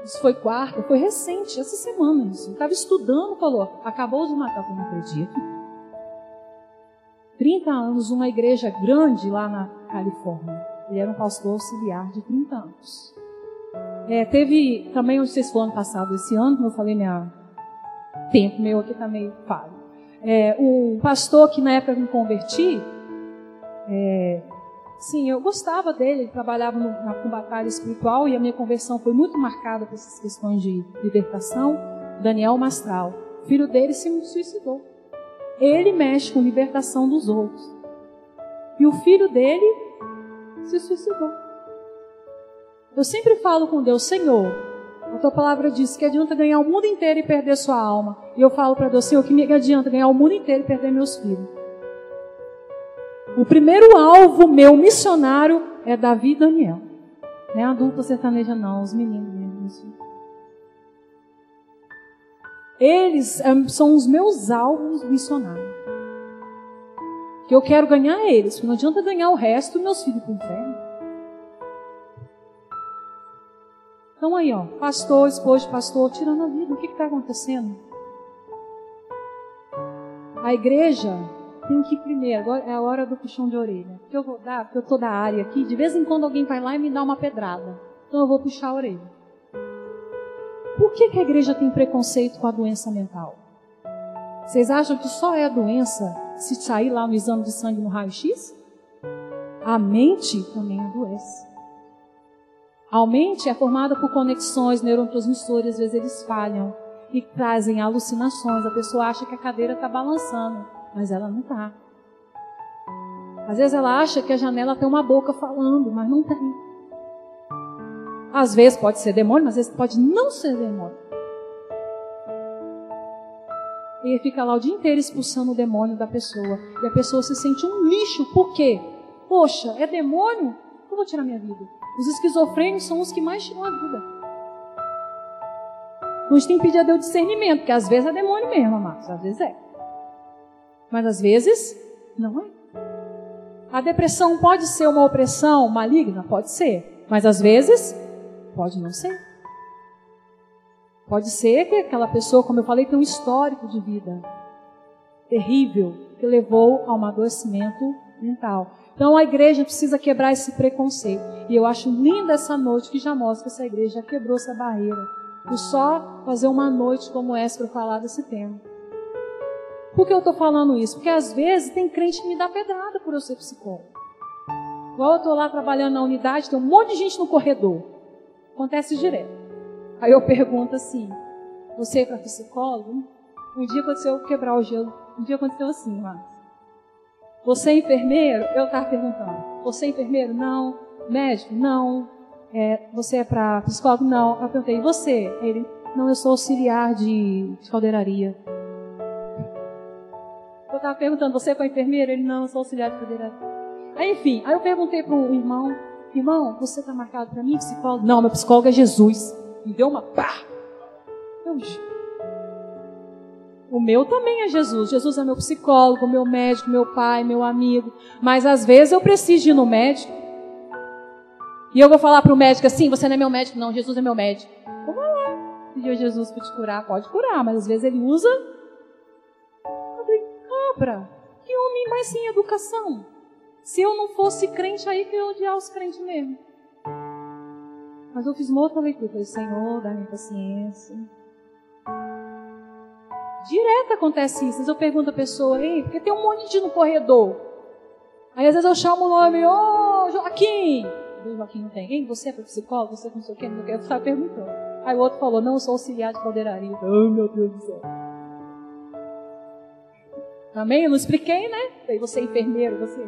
Isso foi quarta. Foi recente, essa semana isso. Estava estudando, falou. Acabou de matar, eu não acredito. 30 anos, uma igreja grande lá na Califórnia. Ele era um pastor auxiliar de 30 anos. É, teve também, onde vocês foram ano passado, esse ano, como eu falei, minha tempo meu aqui está meio falho. É, o pastor que na época eu me converti, é, sim, eu gostava dele, ele trabalhava no, na, com batalha espiritual e a minha conversão foi muito marcada por essas questões de libertação. Daniel Mastral, filho dele se suicidou. Ele mexe com libertação dos outros. E o filho dele se suicidou. Eu sempre falo com Deus, Senhor, a tua palavra diz que adianta ganhar o mundo inteiro e perder sua alma. E eu falo para Deus, Senhor, que me adianta ganhar o mundo inteiro e perder meus filhos. O primeiro alvo meu missionário é Davi e Daniel. Não é adulta sertaneja, não, os meninos mesmo. Eles é, são os meus alvos missionários que eu quero ganhar eles, porque não adianta ganhar o resto meus filhos para o inferno. Então aí, ó, pastor, esposo de pastor, tirando a vida, o que está acontecendo? A igreja tem que ir primeiro, agora é a hora do puxão de orelha. Que eu vou dar, porque eu estou da área aqui, de vez em quando alguém vai lá e me dá uma pedrada. Então eu vou puxar a orelha. Por que, que a igreja tem preconceito com a doença mental? Vocês acham que só é doença se sair lá no exame de sangue no raio-x? A mente também adoece. A mente é formada por conexões, neurotransmissores, às vezes eles falham e trazem alucinações. A pessoa acha que a cadeira está balançando, mas ela não está. Às vezes ela acha que a janela tem uma boca falando, mas não tem. Às vezes pode ser demônio, mas às vezes pode não ser demônio. E fica lá o dia inteiro expulsando o demônio da pessoa. E a pessoa se sente um lixo. Por quê? Poxa, é demônio? Eu vou tirar minha vida. Os esquizofrênicos são os que mais tiram a vida. A gente tem que pedir a Deus discernimento, porque às vezes é demônio mesmo, amados. Às vezes é. Mas às vezes não é. A depressão pode ser uma opressão maligna? Pode ser. Mas às vezes pode não ser. Pode ser que aquela pessoa, como eu falei, tem um histórico de vida terrível que levou a um adoecimento mental. Então a igreja precisa quebrar esse preconceito. E eu acho linda essa noite que já mostra que essa igreja quebrou essa barreira. Por só fazer uma noite como essa para falar desse tema. Por que eu estou falando isso? Porque às vezes tem crente que me dá pedrada por eu ser psicólogo. Igual eu estou lá trabalhando na unidade, tem um monte de gente no corredor. Acontece direto. Aí eu pergunto assim: você é para psicólogo? Um dia aconteceu quebrar o gelo. Um dia aconteceu assim, Márcio. Você é enfermeiro? Eu estava perguntando. Você é enfermeiro? Não. Médico? Não. É, você é para psicólogo? Não. Eu perguntei, você? Ele, não, eu sou auxiliar de, de caldeiraria. Estava perguntando, você foi enfermeira? Ele, não, eu sou auxiliar de cadeira. Aí, enfim, aí eu perguntei para o irmão, irmão, você está marcado para mim, psicólogo? Não, meu psicólogo é Jesus. Me deu uma pá. Eu, o meu também é Jesus. Jesus é meu psicólogo, meu médico, meu pai, meu amigo. Mas às vezes eu preciso ir no médico. E eu vou falar para o médico assim: você não é meu médico, não, Jesus é meu médico. Vou lá, pedir a Jesus para te curar. Pode curar, mas às vezes ele usa. Que homem mais sem educação. Se eu não fosse crente, aí que eu ia odiar os crentes mesmo. Mas eu fiz uma outra leitura. Falei, Senhor, dá-me paciência. Direto acontece isso. Às vezes eu pergunto a pessoa, ei, porque tem um monte de no corredor. Aí às vezes eu chamo o nome, ô oh, Joaquim. O Joaquim não tem. Ei, você é psicólogo? Você é não sei o que, não sei o estava perguntando. Aí o outro falou, não, eu sou auxiliar de caldeiraria. Oh, meu Deus do céu. Amém? Eu não expliquei, né? Aí você é enfermeiro, você.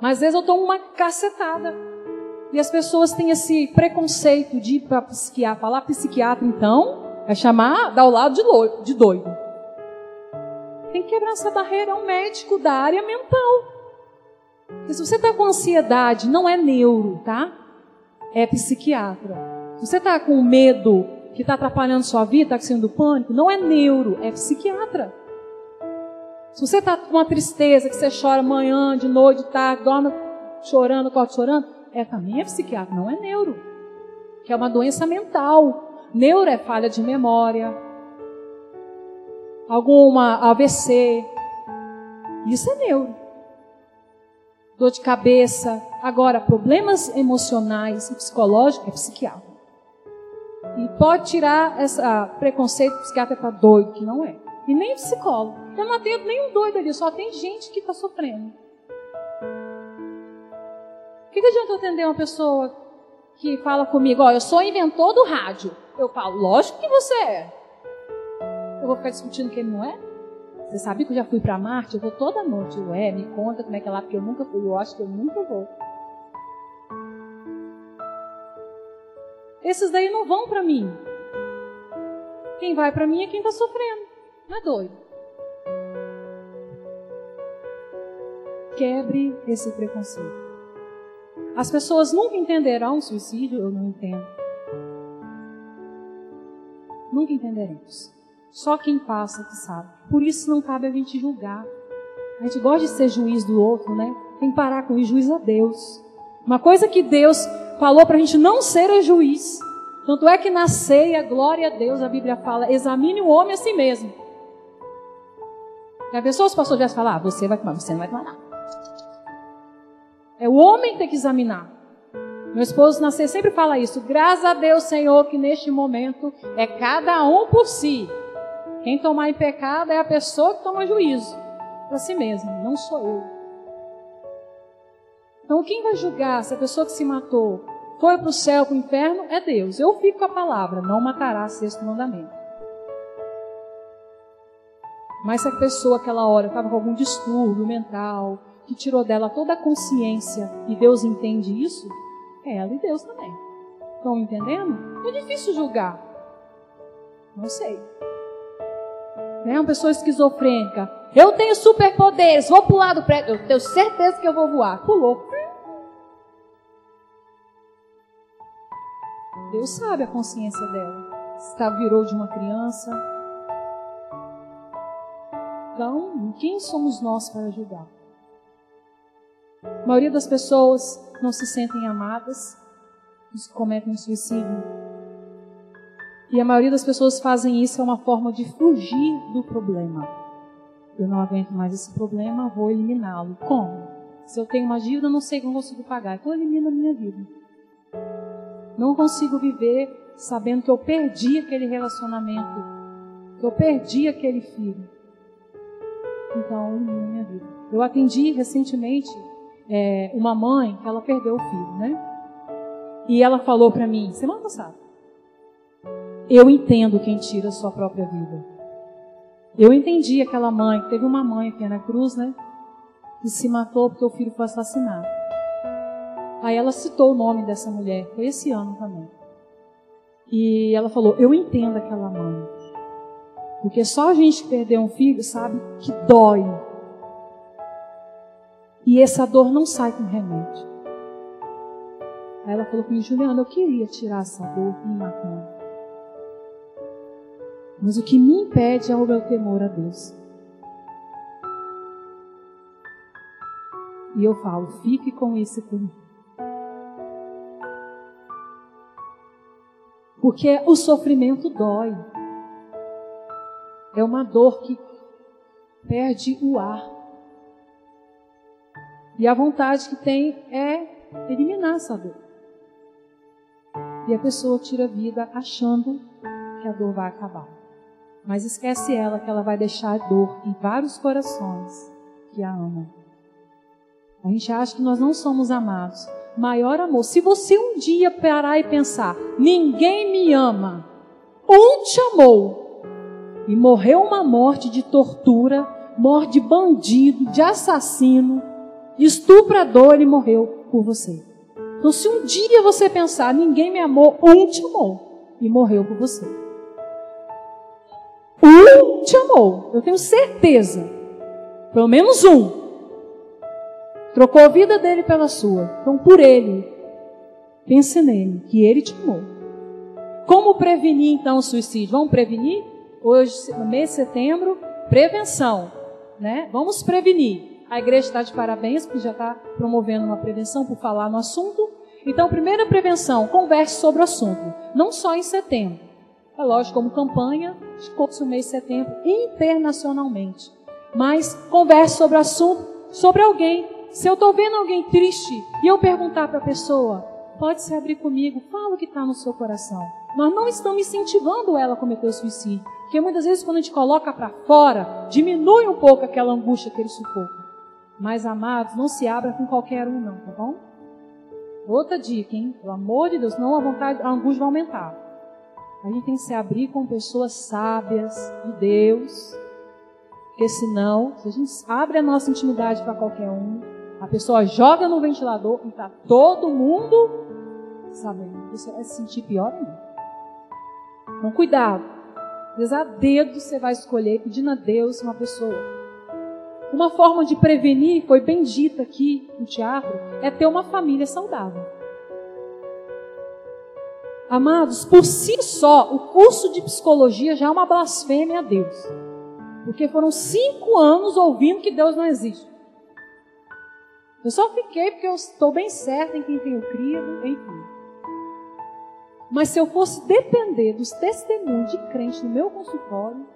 Mas às vezes eu tomo uma cacetada. E as pessoas têm esse preconceito de ir para psiquiatra. Falar psiquiatra, então, é chamar, dar o lado de doido. Tem que quebrar essa barreira. É um médico da área mental. Se você está com ansiedade, não é neuro, tá? É psiquiatra. Se você está com medo que está atrapalhando sua vida, está sendo pânico, não é neuro, é psiquiatra. Se você está com uma tristeza, que você chora manhã, de noite, de tarde, dorme chorando, acorda chorando, é também é psiquiatra, não é neuro. Que é uma doença mental. Neuro é falha de memória, alguma AVC. Isso é neuro. Dor de cabeça. Agora, problemas emocionais e psicológicos é psiquiatra. E pode tirar esse preconceito psiquiatra para doido, que não é. E nem psicólogo. Eu não atendo nenhum doido ali, só tem gente que está sofrendo. O que, que adianta eu atender uma pessoa que fala comigo, ó, eu sou inventor do rádio. Eu falo, lógico que você é. Eu vou ficar discutindo que ele não é? Você sabe que eu já fui para Marte? Eu vou toda noite. Eu, é, me conta como é que é lá, porque eu nunca fui. Eu acho que eu nunca vou. Esses daí não vão para mim. Quem vai para mim é quem está sofrendo. Não é doido. Quebre esse preconceito. As pessoas nunca entenderão o suicídio, eu não entendo. Nunca entenderemos. Só quem passa que sabe. Por isso não cabe a gente julgar. A gente gosta de ser juiz do outro, né? Tem que parar com isso, juiz a Deus. Uma coisa que Deus falou para a gente não ser é juiz. Tanto é que na ceia, glória a Deus, a Bíblia fala, examine o homem a si mesmo. A pessoa, os pastores já falam, ah, você vai tomar, você não vai tomar nada. É o homem que tem que examinar. Meu esposo nascer sempre fala isso. Graças a Deus, Senhor, que neste momento é cada um por si. Quem tomar em pecado é a pessoa que toma juízo para si mesmo, não sou eu. Então, quem vai julgar se a pessoa que se matou foi para o céu, para o inferno, é Deus. Eu fico com a palavra, não matará, sexto mandamento. Mas se a pessoa aquela hora estava com algum distúrbio mental, que tirou dela toda a consciência e Deus entende isso, é ela e Deus também. Estão entendendo? É difícil julgar. Não sei. Né? Uma pessoa esquizofrênica. Eu tenho superpoderes, vou pular do prédio. Eu tenho certeza que eu vou voar. Pulou. Deus sabe a consciência dela. Se virou de uma criança. Então, quem somos nós para julgar? A maioria das pessoas não se sentem amadas, cometem suicídio. E a maioria das pessoas fazem isso é uma forma de fugir do problema. Eu não aguento mais esse problema, vou eliminá-lo. Como? Se eu tenho uma dívida, não sei como consigo pagar. Então elimino a minha vida. Não consigo viver sabendo que eu perdi aquele relacionamento, que eu perdi aquele filho. Então eu elimino a minha vida. Eu atendi recentemente é, uma mãe que ela perdeu o filho, né? E ela falou para mim, semana passada, eu entendo quem tira a sua própria vida. Eu entendi aquela mãe, teve uma mãe aqui na cruz, né? Que se matou porque o filho foi assassinado. Aí ela citou o nome dessa mulher, foi esse ano também. E ela falou: Eu entendo aquela mãe. Porque só a gente que perdeu um filho sabe que dói. E essa dor não sai com remédio. Aí ela falou comigo, Juliana, eu queria tirar essa dor me matando. Mas o que me impede é o meu temor a Deus. E eu falo, fique com esse temor. Porque o sofrimento dói. É uma dor que perde o ar. E a vontade que tem é eliminar essa dor. E a pessoa tira a vida achando que a dor vai acabar. Mas esquece ela que ela vai deixar dor em vários corações que a amam. A gente acha que nós não somos amados. Maior amor. Se você um dia parar e pensar, ninguém me ama, um te amou e morreu uma morte de tortura, morte de bandido, de assassino, estuprador, e morreu por você. Então, se um dia você pensar, ninguém me amou, um te amou e morreu por você. Um te amou, eu tenho certeza. Pelo menos um. Trocou a vida dele pela sua. Então, por ele, pense nele, que ele te amou. Como prevenir então o suicídio? Vamos prevenir? Hoje, no mês de setembro, prevenção, né? Vamos prevenir. A igreja está de parabéns, porque já está promovendo uma prevenção por falar no assunto. Então, primeira prevenção, converse sobre o assunto. Não só em setembro. É lógico, como campanha, escolhe o mês de setembro internacionalmente. Mas converse sobre o assunto, sobre alguém. Se eu estou vendo alguém triste e eu perguntar para a pessoa, pode se abrir comigo, fala o que está no seu coração. Nós não estamos incentivando ela a cometer o suicídio. Porque muitas vezes, quando a gente coloca para fora, diminui um pouco aquela angústia, aquele sufoco. Mas, amados, não se abra com qualquer um, não, tá bom? Outra dica, hein? Pelo amor de Deus, não a vontade, a angústia vai aumentar. A gente tem que se abrir com pessoas sábias de Deus. Porque senão, se a gente abre a nossa intimidade para qualquer um, a pessoa joga no ventilador e está todo mundo sabendo. Você vai se sentir pior ainda. Então, cuidado. Vezes, a dedo você vai escolher pedindo a Deus uma pessoa uma forma de prevenir, foi bem dita aqui no teatro, é ter uma família saudável. Amados, por si só, o curso de psicologia já é uma blasfêmia a Deus. Porque foram cinco anos ouvindo que Deus não existe. Eu só fiquei porque eu estou bem certa em quem tenho crido, enfim. Mas se eu fosse depender dos testemunhos de crente no meu consultório,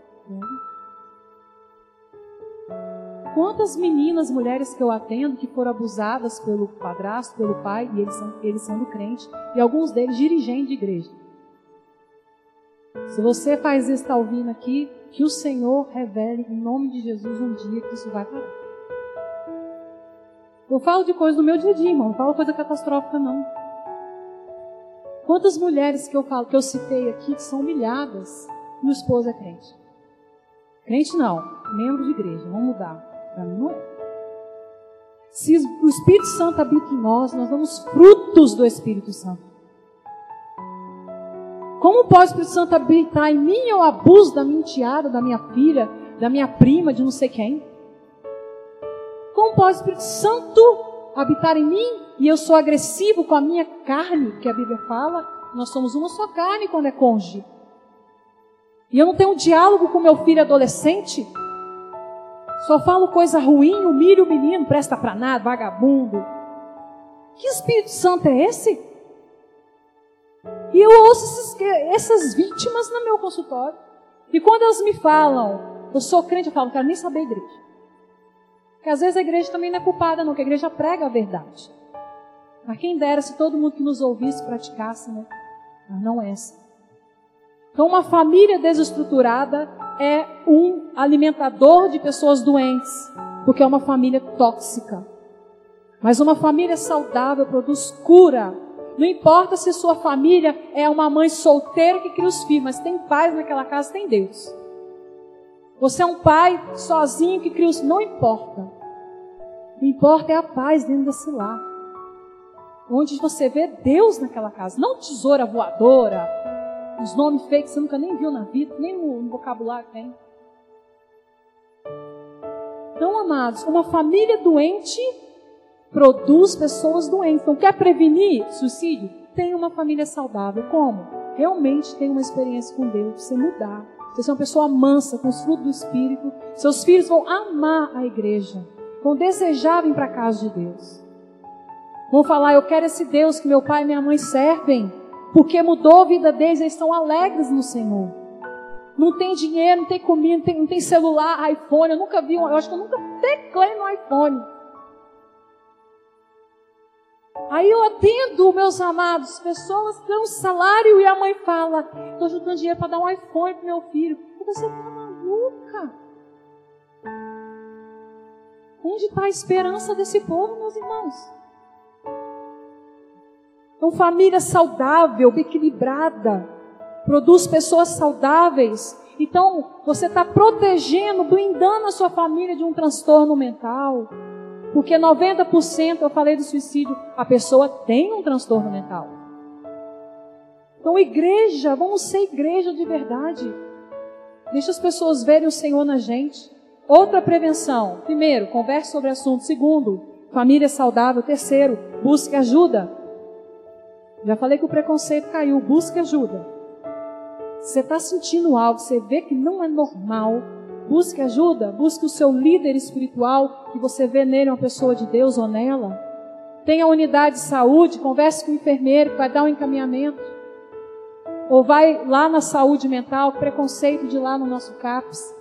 Quantas meninas, mulheres que eu atendo que foram abusadas pelo padrasto, pelo pai, e eles, são, eles sendo crentes, e alguns deles dirigentes de igreja. Se você faz isso, está ouvindo aqui, que o Senhor revele em nome de Jesus um dia que isso vai parar. Eu falo de coisa do meu dia a dia, irmão, não falo coisa catastrófica, não. Quantas mulheres que eu falo, que eu citei aqui, que são humilhadas, e o esposo é crente? Crente não, membro de igreja, vamos mudar. Não. Se o Espírito Santo habita em nós, nós damos frutos do Espírito Santo. Como pode o Espírito Santo habitar em mim eu abuso da minha enteada, da minha filha, da minha prima, de não sei quem? Como pode o Espírito Santo habitar em mim e eu sou agressivo com a minha carne, que a Bíblia fala? Nós somos uma só carne quando é cônjuge. E eu não tenho um diálogo com meu filho adolescente? Só falo coisa ruim, humilho o menino, presta para nada, vagabundo. Que Espírito Santo é esse? E eu ouço esses, essas vítimas no meu consultório. E quando elas me falam, eu sou crente, eu falo, não quero nem saber a igreja. Porque às vezes a igreja também não é culpada, não, que a igreja prega a verdade. Mas quem dera se todo mundo que nos ouvisse praticasse, né? Mas não é assim. Então, uma família desestruturada é um alimentador de pessoas doentes, porque é uma família tóxica. Mas uma família saudável produz cura. Não importa se sua família é uma mãe solteira que cria os filhos, mas tem paz naquela casa, tem Deus. Você é um pai sozinho que cria os filhos, não importa. O que importa é a paz dentro desse lar. Onde você vê Deus naquela casa, não tesoura voadora, uns nomes feios que você nunca nem viu na vida, nem no, no vocabulário tem. Então, amados, uma família doente produz pessoas doentes. Então, quer prevenir suicídio? Tenha uma família saudável. Como? Realmente tenha uma experiência com Deus, você mudar. Você ser uma pessoa mansa, com os frutos do Espírito. Seus filhos vão amar a igreja. Vão desejar vir para a casa de Deus. Vão falar, eu quero esse Deus que meu pai e minha mãe servem. Porque mudou a vida deles, eles estão alegres no Senhor. Não tem dinheiro, não tem comida, não tem, não tem celular, iPhone. Eu nunca vi, eu acho que eu nunca teclei no iPhone. Aí eu atendo, meus amados, pessoas que dão um salário e a mãe fala: estou juntando dinheiro para dar um iPhone para meu filho. Você está maluca? Onde está a esperança desse povo, meus irmãos? Então, família saudável, equilibrada, produz pessoas saudáveis. Então, você está protegendo, blindando a sua família de um transtorno mental. Porque 90%, eu falei do suicídio, a pessoa tem um transtorno mental. Então, igreja, vamos ser igreja de verdade. Deixa as pessoas verem o Senhor na gente. Outra prevenção. Primeiro, converse sobre assunto. Segundo, família saudável. Terceiro, busque ajuda. Já falei que o preconceito caiu, busque ajuda. Você está sentindo algo, você vê que não é normal, busque ajuda, busque o seu líder espiritual, que você vê nele uma pessoa de Deus ou nela. Tenha unidade de saúde, converse com o enfermeiro que vai dar um encaminhamento. Ou vai lá na saúde mental, preconceito de lá no nosso CAPS.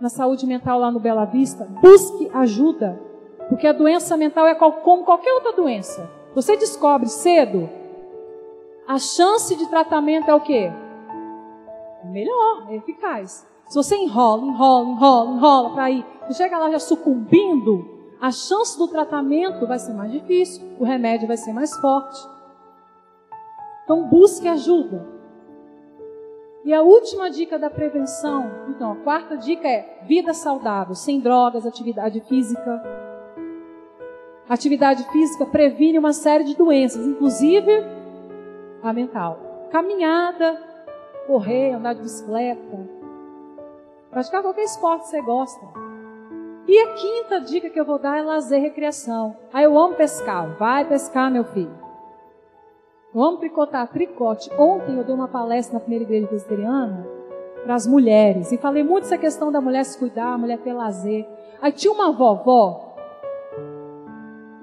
Na saúde mental lá no Bela Vista. Busque ajuda. Porque a doença mental é como qualquer outra doença. Você descobre cedo, a chance de tratamento é o quê? É melhor, é eficaz. Se você enrola, enrola, enrola, enrola para ir, você chega lá já sucumbindo, a chance do tratamento vai ser mais difícil, o remédio vai ser mais forte. Então busque ajuda. E a última dica da prevenção, então, a quarta dica é vida saudável, sem drogas, atividade física, Atividade física previne uma série de doenças, inclusive a mental. Caminhada, correr, andar de bicicleta, praticar qualquer esporte que você gosta. E a quinta dica que eu vou dar é lazer e recreação. Ah, eu amo pescar. Vai pescar, meu filho. Eu amo tricotar, tricote. Ontem eu dei uma palestra na primeira igreja presbiteriana para as mulheres. E falei muito essa questão da mulher se cuidar, a mulher ter lazer. Aí tinha uma vovó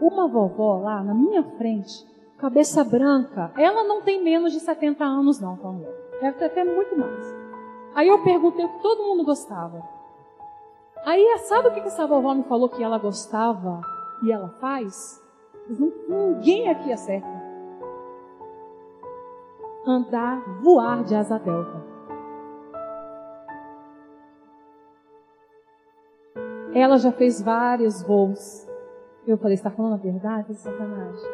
uma vovó lá na minha frente, cabeça branca, ela não tem menos de 70 anos, não, Paulo. Deve ter até muito mais. Aí eu perguntei o que todo mundo gostava. Aí, sabe o que essa vovó me falou que ela gostava e ela faz? Ninguém aqui acerta. Andar, voar de asa delta. Ela já fez vários voos eu falei, você está falando a verdade? Isso é sacanagem.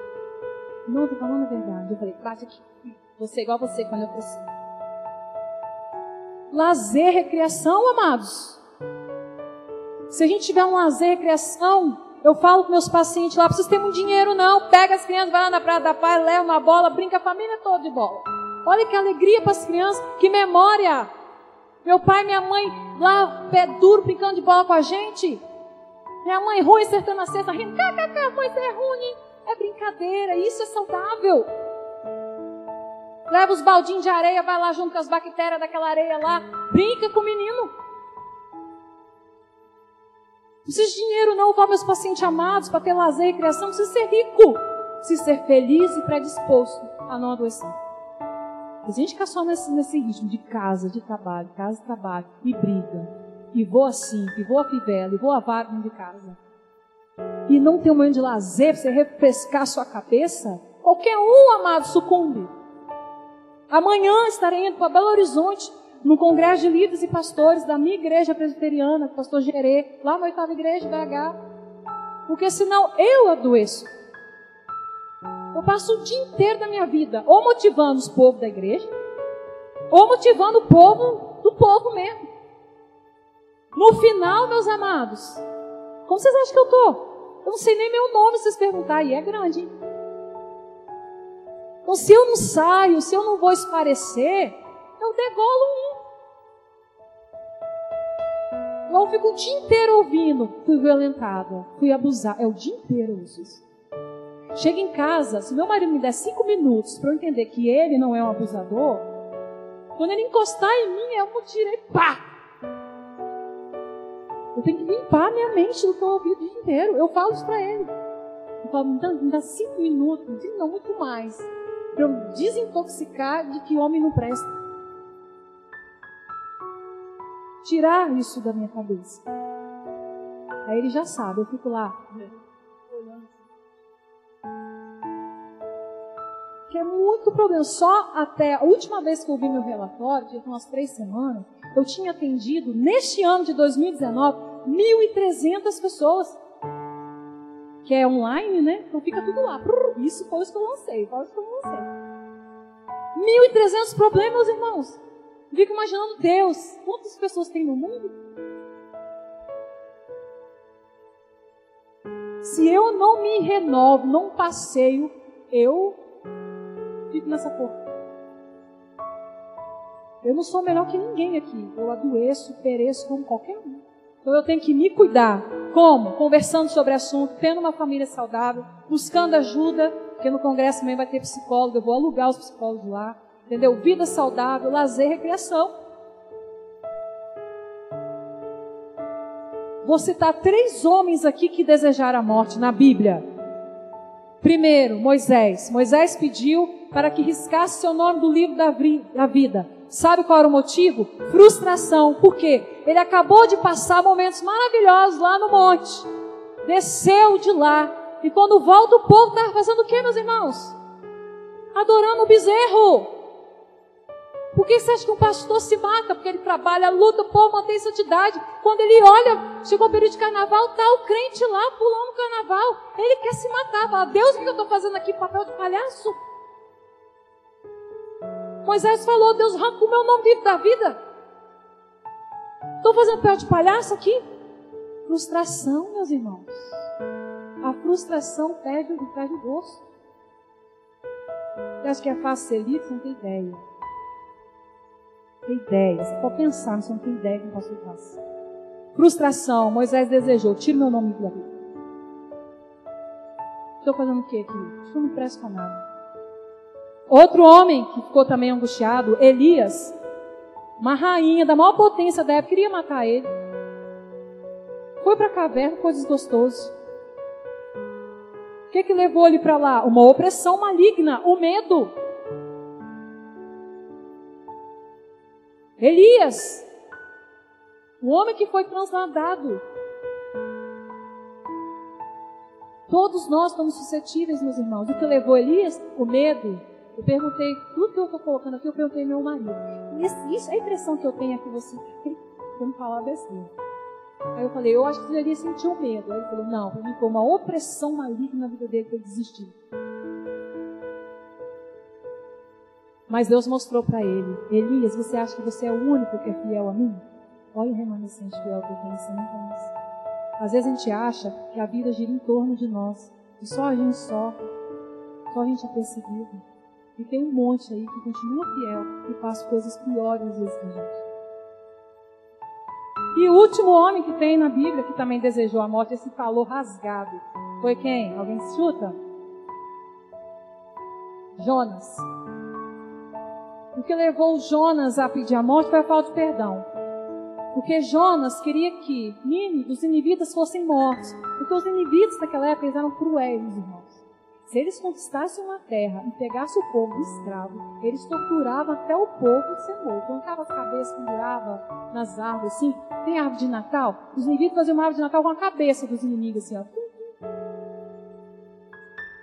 Não, estou falando a verdade. Eu falei, bate aqui. Você igual você quando eu cresci. Lazer, recreação, amados. Se a gente tiver um lazer, recreação, eu falo com meus pacientes lá, precisa ter muito dinheiro não. Pega as crianças, vai lá na praia da paz, leva uma bola, brinca a família toda de bola. Olha que alegria para as crianças, que memória. Meu pai e minha mãe lá, pé duro, brincando de bola com a gente. Minha mãe ruim acertando a cesta, rindo. Kkk, você é ruim. É brincadeira, isso é saudável. Leva os baldinhos de areia, vai lá junto com as bactérias daquela areia lá. Brinca com o menino. Não precisa de dinheiro não, para meus pacientes amados, para ter lazer e criação. Precisa ser rico. Precisa ser feliz e predisposto a não adoecer. A gente fica só nesse, nesse ritmo de casa, de trabalho, casa, trabalho e briga e vou assim, a fivela, e vou a vara de casa. E não tem um momento de lazer para você refrescar sua cabeça, qualquer um, amado, sucumbe. Amanhã estarei indo para Belo Horizonte, no congresso de líderes e pastores da minha igreja presbiteriana, pastor Gerê, lá na oitava igreja, BH. Porque senão eu adoeço. Eu passo o dia inteiro da minha vida ou motivando os povos da igreja, ou motivando o povo do povo mesmo. No final, meus amados, como vocês acham que eu tô? Eu não sei nem meu nome se vocês perguntarem, e é grande. Hein? Então, se eu não saio, se eu não vou esparecer, eu degolo um. Eu fico o dia inteiro ouvindo. Fui violentada, fui abusada. É o dia inteiro isso. Chega em casa, se meu marido me der cinco minutos para eu entender que ele não é um abusador, quando ele encostar em mim, eu vou tirar e pá! Eu tenho que limpar minha mente do que eu ouvi o dia inteiro. Eu falo isso para ele. Eu falo, me dá, me dá cinco minutos, não muito mais, para eu desintoxicar de que homem não presta. Tirar isso da minha cabeça. Aí ele já sabe, eu fico lá, que é muito problema. Só até a última vez que eu vi meu relatório, tinha umas três semanas, eu tinha atendido, neste ano de 2019, 1.300 pessoas. Que é online, né? Então fica tudo lá. Isso foi isso que eu lancei, foi que eu lancei. 1.300 problemas, irmãos. fico imaginando Deus. Quantas pessoas tem no mundo? Se eu não me renovo, não passeio, eu fico nessa porra. Eu não sou melhor que ninguém aqui. Eu adoeço, pereço como qualquer um. Então eu tenho que me cuidar. Como? Conversando sobre assunto, tendo uma família saudável, buscando ajuda, porque no congresso também vai ter psicólogo, eu vou alugar os psicólogos lá. Entendeu? Vida saudável, lazer, recreação. Vou citar três homens aqui que desejaram a morte na Bíblia. Primeiro, Moisés. Moisés pediu para que riscasse seu nome do livro da vida. Sabe qual era o motivo? Frustração. Por quê? Ele acabou de passar momentos maravilhosos lá no monte. Desceu de lá. E quando volta, o povo estava fazendo o quê, meus irmãos? Adorando o bezerro. Por que você acha que um pastor se mata? Porque ele trabalha, luta, povo mantém santidade. Quando ele olha, chegou o período de carnaval, tá o crente lá pulando o carnaval. Ele quer se matar. Fala, Deus, o que eu estou fazendo aqui? Papel de palhaço? Moisés falou, Deus arranca o meu nome vivo da vida. Estou fazendo papel de palhaço aqui? Frustração, meus irmãos. A frustração perde, perde o gosto. Você acha que é fácil ser líder? Você não tem ideia tem ideia. Você pode pensar, mas você não tem ideia que o pastor faz. Frustração. Moisés desejou. Tira meu nome da vida. Estou fazendo o que aqui? Eu não presto para nada. Outro homem que ficou também angustiado, Elias, uma rainha da maior potência da época, queria matar ele. Foi para a caverna, ficou desgostoso. O que, que levou ele para lá? Uma opressão maligna, o medo. Elias, o homem que foi transladado. Todos nós estamos suscetíveis, meus irmãos. O que levou Elias? O medo. Eu perguntei, tudo que eu estou colocando aqui, eu perguntei ao meu marido. Isso, isso, a impressão que eu tenho aqui, você, não falar besteira. Aí eu falei, eu acho que Elias sentiu medo. Aí ele falou, não, para mim foi uma opressão maligna na vida dele que ele desistiu. Mas Deus mostrou para ele: Elias, você acha que você é o único que é fiel a mim? Olha o remanescente fiel que eu tenho nesse Às vezes a gente acha que a vida gira em torno de nós, e só a gente sofre, só a gente é perseguido. E tem um monte aí que continua fiel e faz coisas piores vezes que a gente. E o último homem que tem na Bíblia que também desejou a morte, esse falou rasgado, foi quem? Alguém chuta? Jonas. O que levou Jonas a pedir a morte foi a falta de perdão. Porque Jonas queria que Nínive, os inivitas fossem mortos. Porque os inivitas naquela época eles eram cruéis, irmãos. Se eles conquistassem uma terra e pegassem o povo escravo, eles torturavam até o povo ser morto. Colocava as cabeças, pendurava nas árvores, assim. Tem árvore de Natal? Os inivitas faziam uma árvore de Natal com a cabeça dos inimigos, assim, ó.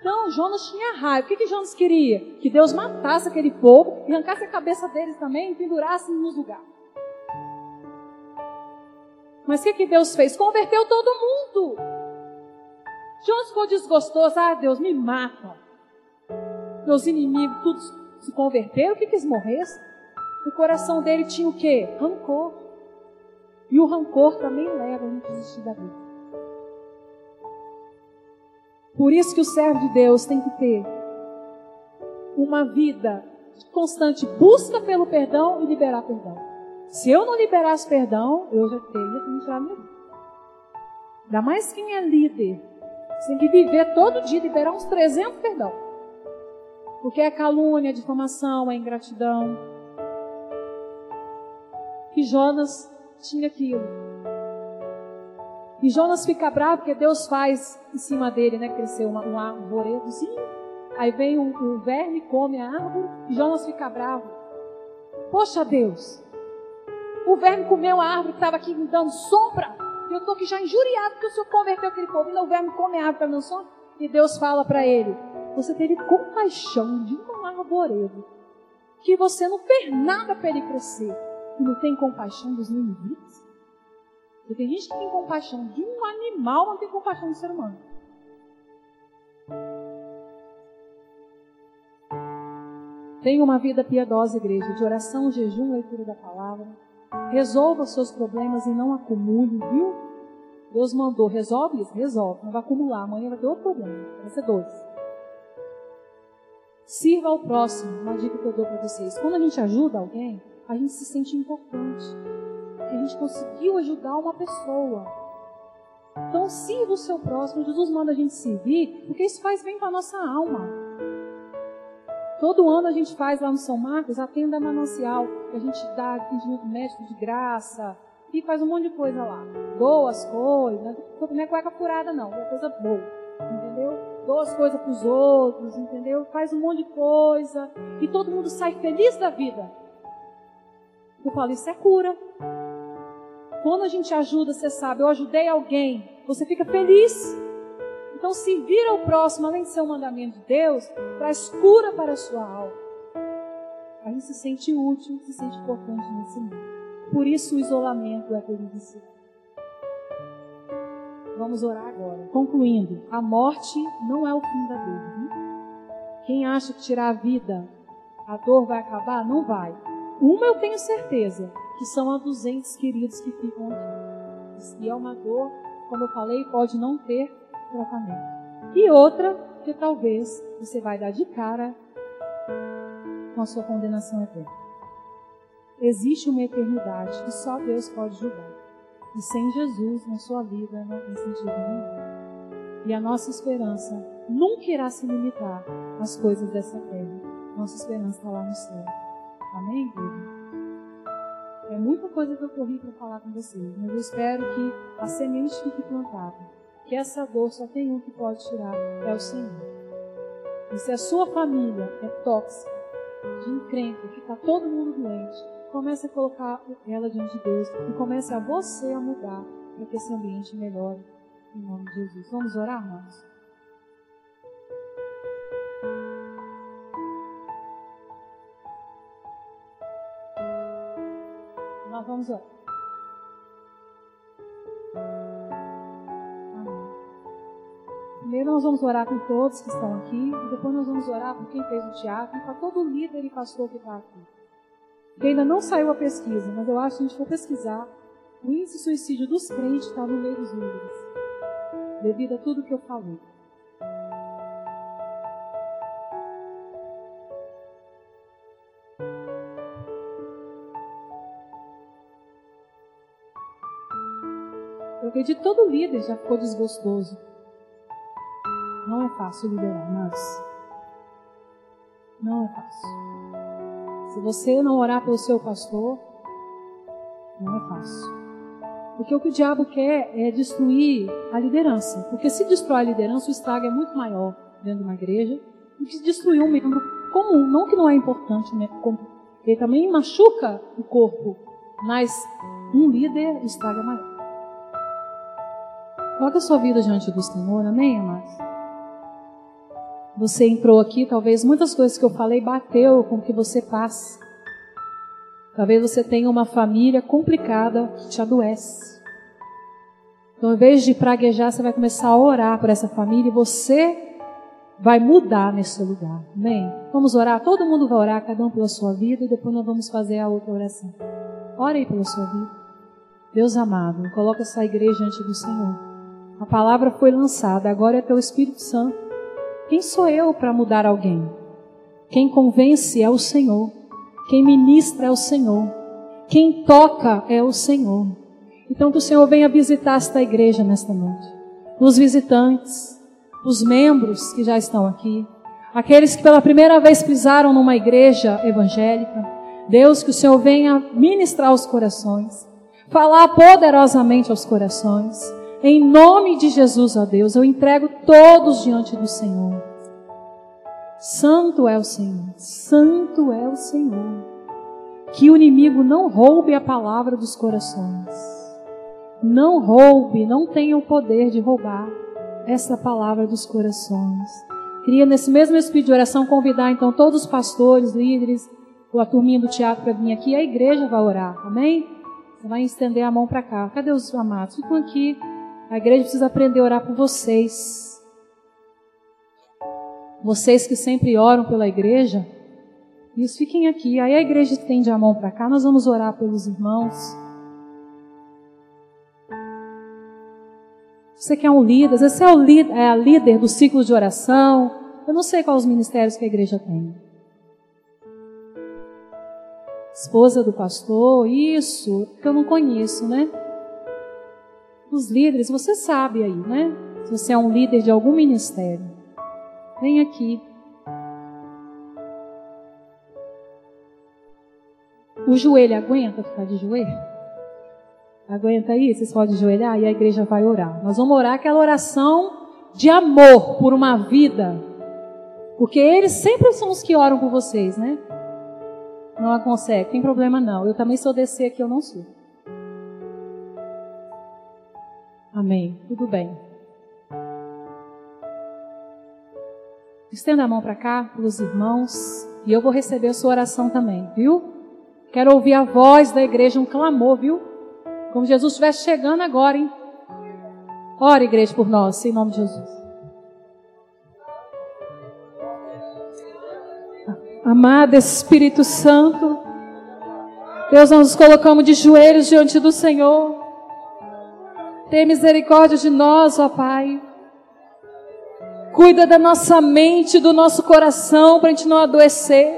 Então, Jonas tinha raiva. O que, que Jonas queria? Que Deus matasse aquele povo, arrancasse a cabeça deles também e pendurasse nos lugares. Mas o que, que Deus fez? Converteu todo mundo. Jonas ficou desgostoso. Ah, Deus, me mata. Meus inimigos, todos se converteram. O que, eles morressem? O coração dele tinha o quê? Rancor. E o rancor também leva a gente desistir da vida. Por isso que o servo de Deus tem que ter uma vida de constante busca pelo perdão e liberar perdão. Se eu não liberasse perdão, eu já teria que tirar minha vida. Ainda mais quem é líder. Você tem que viver todo dia, liberar uns 300 perdão. Porque é calúnia, é difamação, é ingratidão. E Jonas tinha aquilo. E Jonas fica bravo porque Deus faz em cima dele, né? Crescer uma, um arvoredozinho. Aí vem um, um verme, come a árvore. E Jonas fica bravo. Poxa Deus, o verme comeu a árvore que estava aqui me dando sombra. Eu estou aqui já injuriado porque o Senhor converteu aquele povo. E o verme come a árvore para me dando sombra. E Deus fala para ele: Você teve compaixão de um arvoredo. Que você não fez nada para ele crescer. E não tem compaixão dos ninivitas. Porque tem gente que tem compaixão de um animal, não tem compaixão do ser humano. Tenha uma vida piedosa, igreja, de oração, jejum, leitura da palavra. Resolva seus problemas e não acumule, viu? Deus mandou, resolve isso, resolve. Não vai acumular, amanhã vai ter outro problema. Vai ser dois. Sirva ao próximo, uma dica que eu dou para vocês. Quando a gente ajuda alguém, a gente se sente importante a gente conseguiu ajudar uma pessoa. Então, sirva o seu próximo. Jesus manda a gente servir, porque isso faz bem para nossa alma. Todo ano a gente faz lá no São Marcos a tenda manancial, que a gente dá atendimento médico de graça, e faz um monte de coisa lá. Doa as coisas, não é cueca furada não, é coisa boa, entendeu? Doa as coisas para os outros, entendeu? Faz um monte de coisa, e todo mundo sai feliz da vida. Eu falo, isso é cura. Quando a gente ajuda, você sabe, eu ajudei alguém, você fica feliz. Então, servir ao próximo, além de ser um mandamento de Deus, traz cura para a sua alma. A gente se sente útil, se sente importante nesse mundo. Por isso o isolamento é perigíssimo. Vamos orar agora. Concluindo, a morte não é o fim da dor. Hein? Quem acha que tirar a vida, a dor vai acabar? Não vai. Uma eu tenho certeza, que são a dos entes queridos que ficam aqui. E é uma dor, como eu falei, pode não ter tratamento. E outra, que talvez você vai dar de cara com a sua condenação eterna. Existe uma eternidade que só Deus pode julgar. E sem Jesus na sua vida não tem sentido nenhum. E a nossa esperança nunca irá se limitar às coisas dessa terra. Nossa esperança está lá no céu. Amém, igreja? É muita coisa que eu corri para falar com vocês, mas eu espero que a semente fique plantada. Que essa dor só tem um que pode tirar, é o Senhor. E se a sua família é tóxica, de encrenca, que está todo mundo doente, comece a colocar ela diante de Deus e comece a você a mudar para que esse ambiente melhore. Em nome de Jesus. Vamos orar, irmãos? Nós vamos orar. Nós vamos orar por todos que estão aqui, e depois nós vamos orar por quem fez o teatro para todo líder e pastor que está aqui. Que ainda não saiu a pesquisa, mas eu acho que a gente for pesquisar, o índice de suicídio dos crentes está no meio dos líderes, devido a tudo que eu falei. acredito que todo líder já ficou desgostoso. Fácil liderar, mas não é fácil. Se você não orar pelo seu pastor, não é fácil. Porque o que o diabo quer é destruir a liderança. Porque se destrói a liderança, o estrago é muito maior dentro de uma igreja do que destruir um membro comum. Não que não é importante, né? Ele também machuca o corpo. Mas um líder, o estrago é maior. Coloque a sua vida diante do Senhor, amém, amados? Você entrou aqui, talvez muitas coisas que eu falei bateu com o que você passa. Talvez você tenha uma família complicada que te adoece. Então, em vez de praguejar, você vai começar a orar por essa família e você vai mudar nesse lugar. Amém? Vamos orar? Todo mundo vai orar, cada um pela sua vida, e depois nós vamos fazer a outra oração. Ore aí pela sua vida. Deus amado, coloca essa igreja diante do Senhor. A palavra foi lançada, agora é teu Espírito Santo. Quem sou eu para mudar alguém? Quem convence é o Senhor. Quem ministra é o Senhor. Quem toca é o Senhor. Então que o Senhor venha visitar esta igreja nesta noite. Os visitantes, os membros que já estão aqui, aqueles que pela primeira vez pisaram numa igreja evangélica. Deus, que o Senhor venha ministrar os corações, falar poderosamente aos corações. Em nome de Jesus, ó Deus, eu entrego todos diante do Senhor. Santo é o Senhor, santo é o Senhor. Que o inimigo não roube a palavra dos corações. Não roube, não tenha o poder de roubar essa palavra dos corações. Queria, nesse mesmo espírito de oração, convidar então todos os pastores, líderes, a turminha do teatro para vir aqui. A igreja vai orar, amém? Você vai estender a mão para cá. Cadê os amados? Ficam aqui. A igreja precisa aprender a orar por vocês. Vocês que sempre oram pela igreja, isso fiquem aqui. Aí a igreja estende a mão para cá, nós vamos orar pelos irmãos. Você que é um líder, você é, o líder, é a líder do ciclo de oração. Eu não sei quais os ministérios que a igreja tem. Esposa do pastor, isso, que eu não conheço, né? Os líderes, você sabe aí, né? Se você é um líder de algum ministério. Vem aqui. O joelho aguenta ficar de joelho? Aguenta aí? Vocês podem joelhar e a igreja vai orar. Nós vamos orar aquela oração de amor por uma vida. Porque eles sempre são os que oram por vocês, né? Não consegue, tem problema não. Eu também sou descer aqui, eu não sou. Amém. Tudo bem. Estenda a mão para cá, pelos irmãos, e eu vou receber a sua oração também, viu? Quero ouvir a voz da igreja, um clamor, viu? Como Jesus estivesse chegando agora, hein? Ora, igreja, por nós, em nome de Jesus. Amado Espírito Santo, Deus, nós nos colocamos de joelhos diante do Senhor. Tem misericórdia de nós, ó Pai. Cuida da nossa mente, do nosso coração, para a gente não adoecer.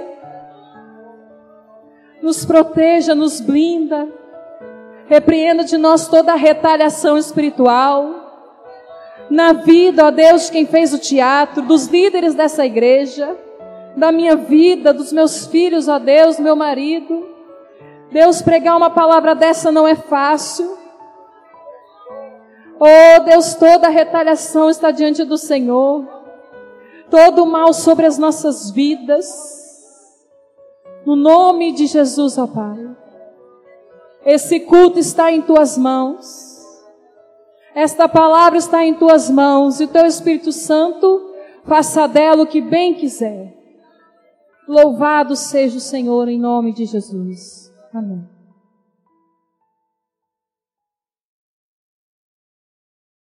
Nos proteja, nos blinda. Repreenda de nós toda a retaliação espiritual. Na vida, ó Deus, quem fez o teatro, dos líderes dessa igreja, da minha vida, dos meus filhos, ó Deus, meu marido. Deus, pregar uma palavra dessa não é fácil. Oh Deus, toda retaliação está diante do Senhor. Todo o mal sobre as nossas vidas. No nome de Jesus, ó Pai. Esse culto está em tuas mãos. Esta palavra está em tuas mãos. E o teu Espírito Santo faça dela o que bem quiser. Louvado seja o Senhor em nome de Jesus. Amém.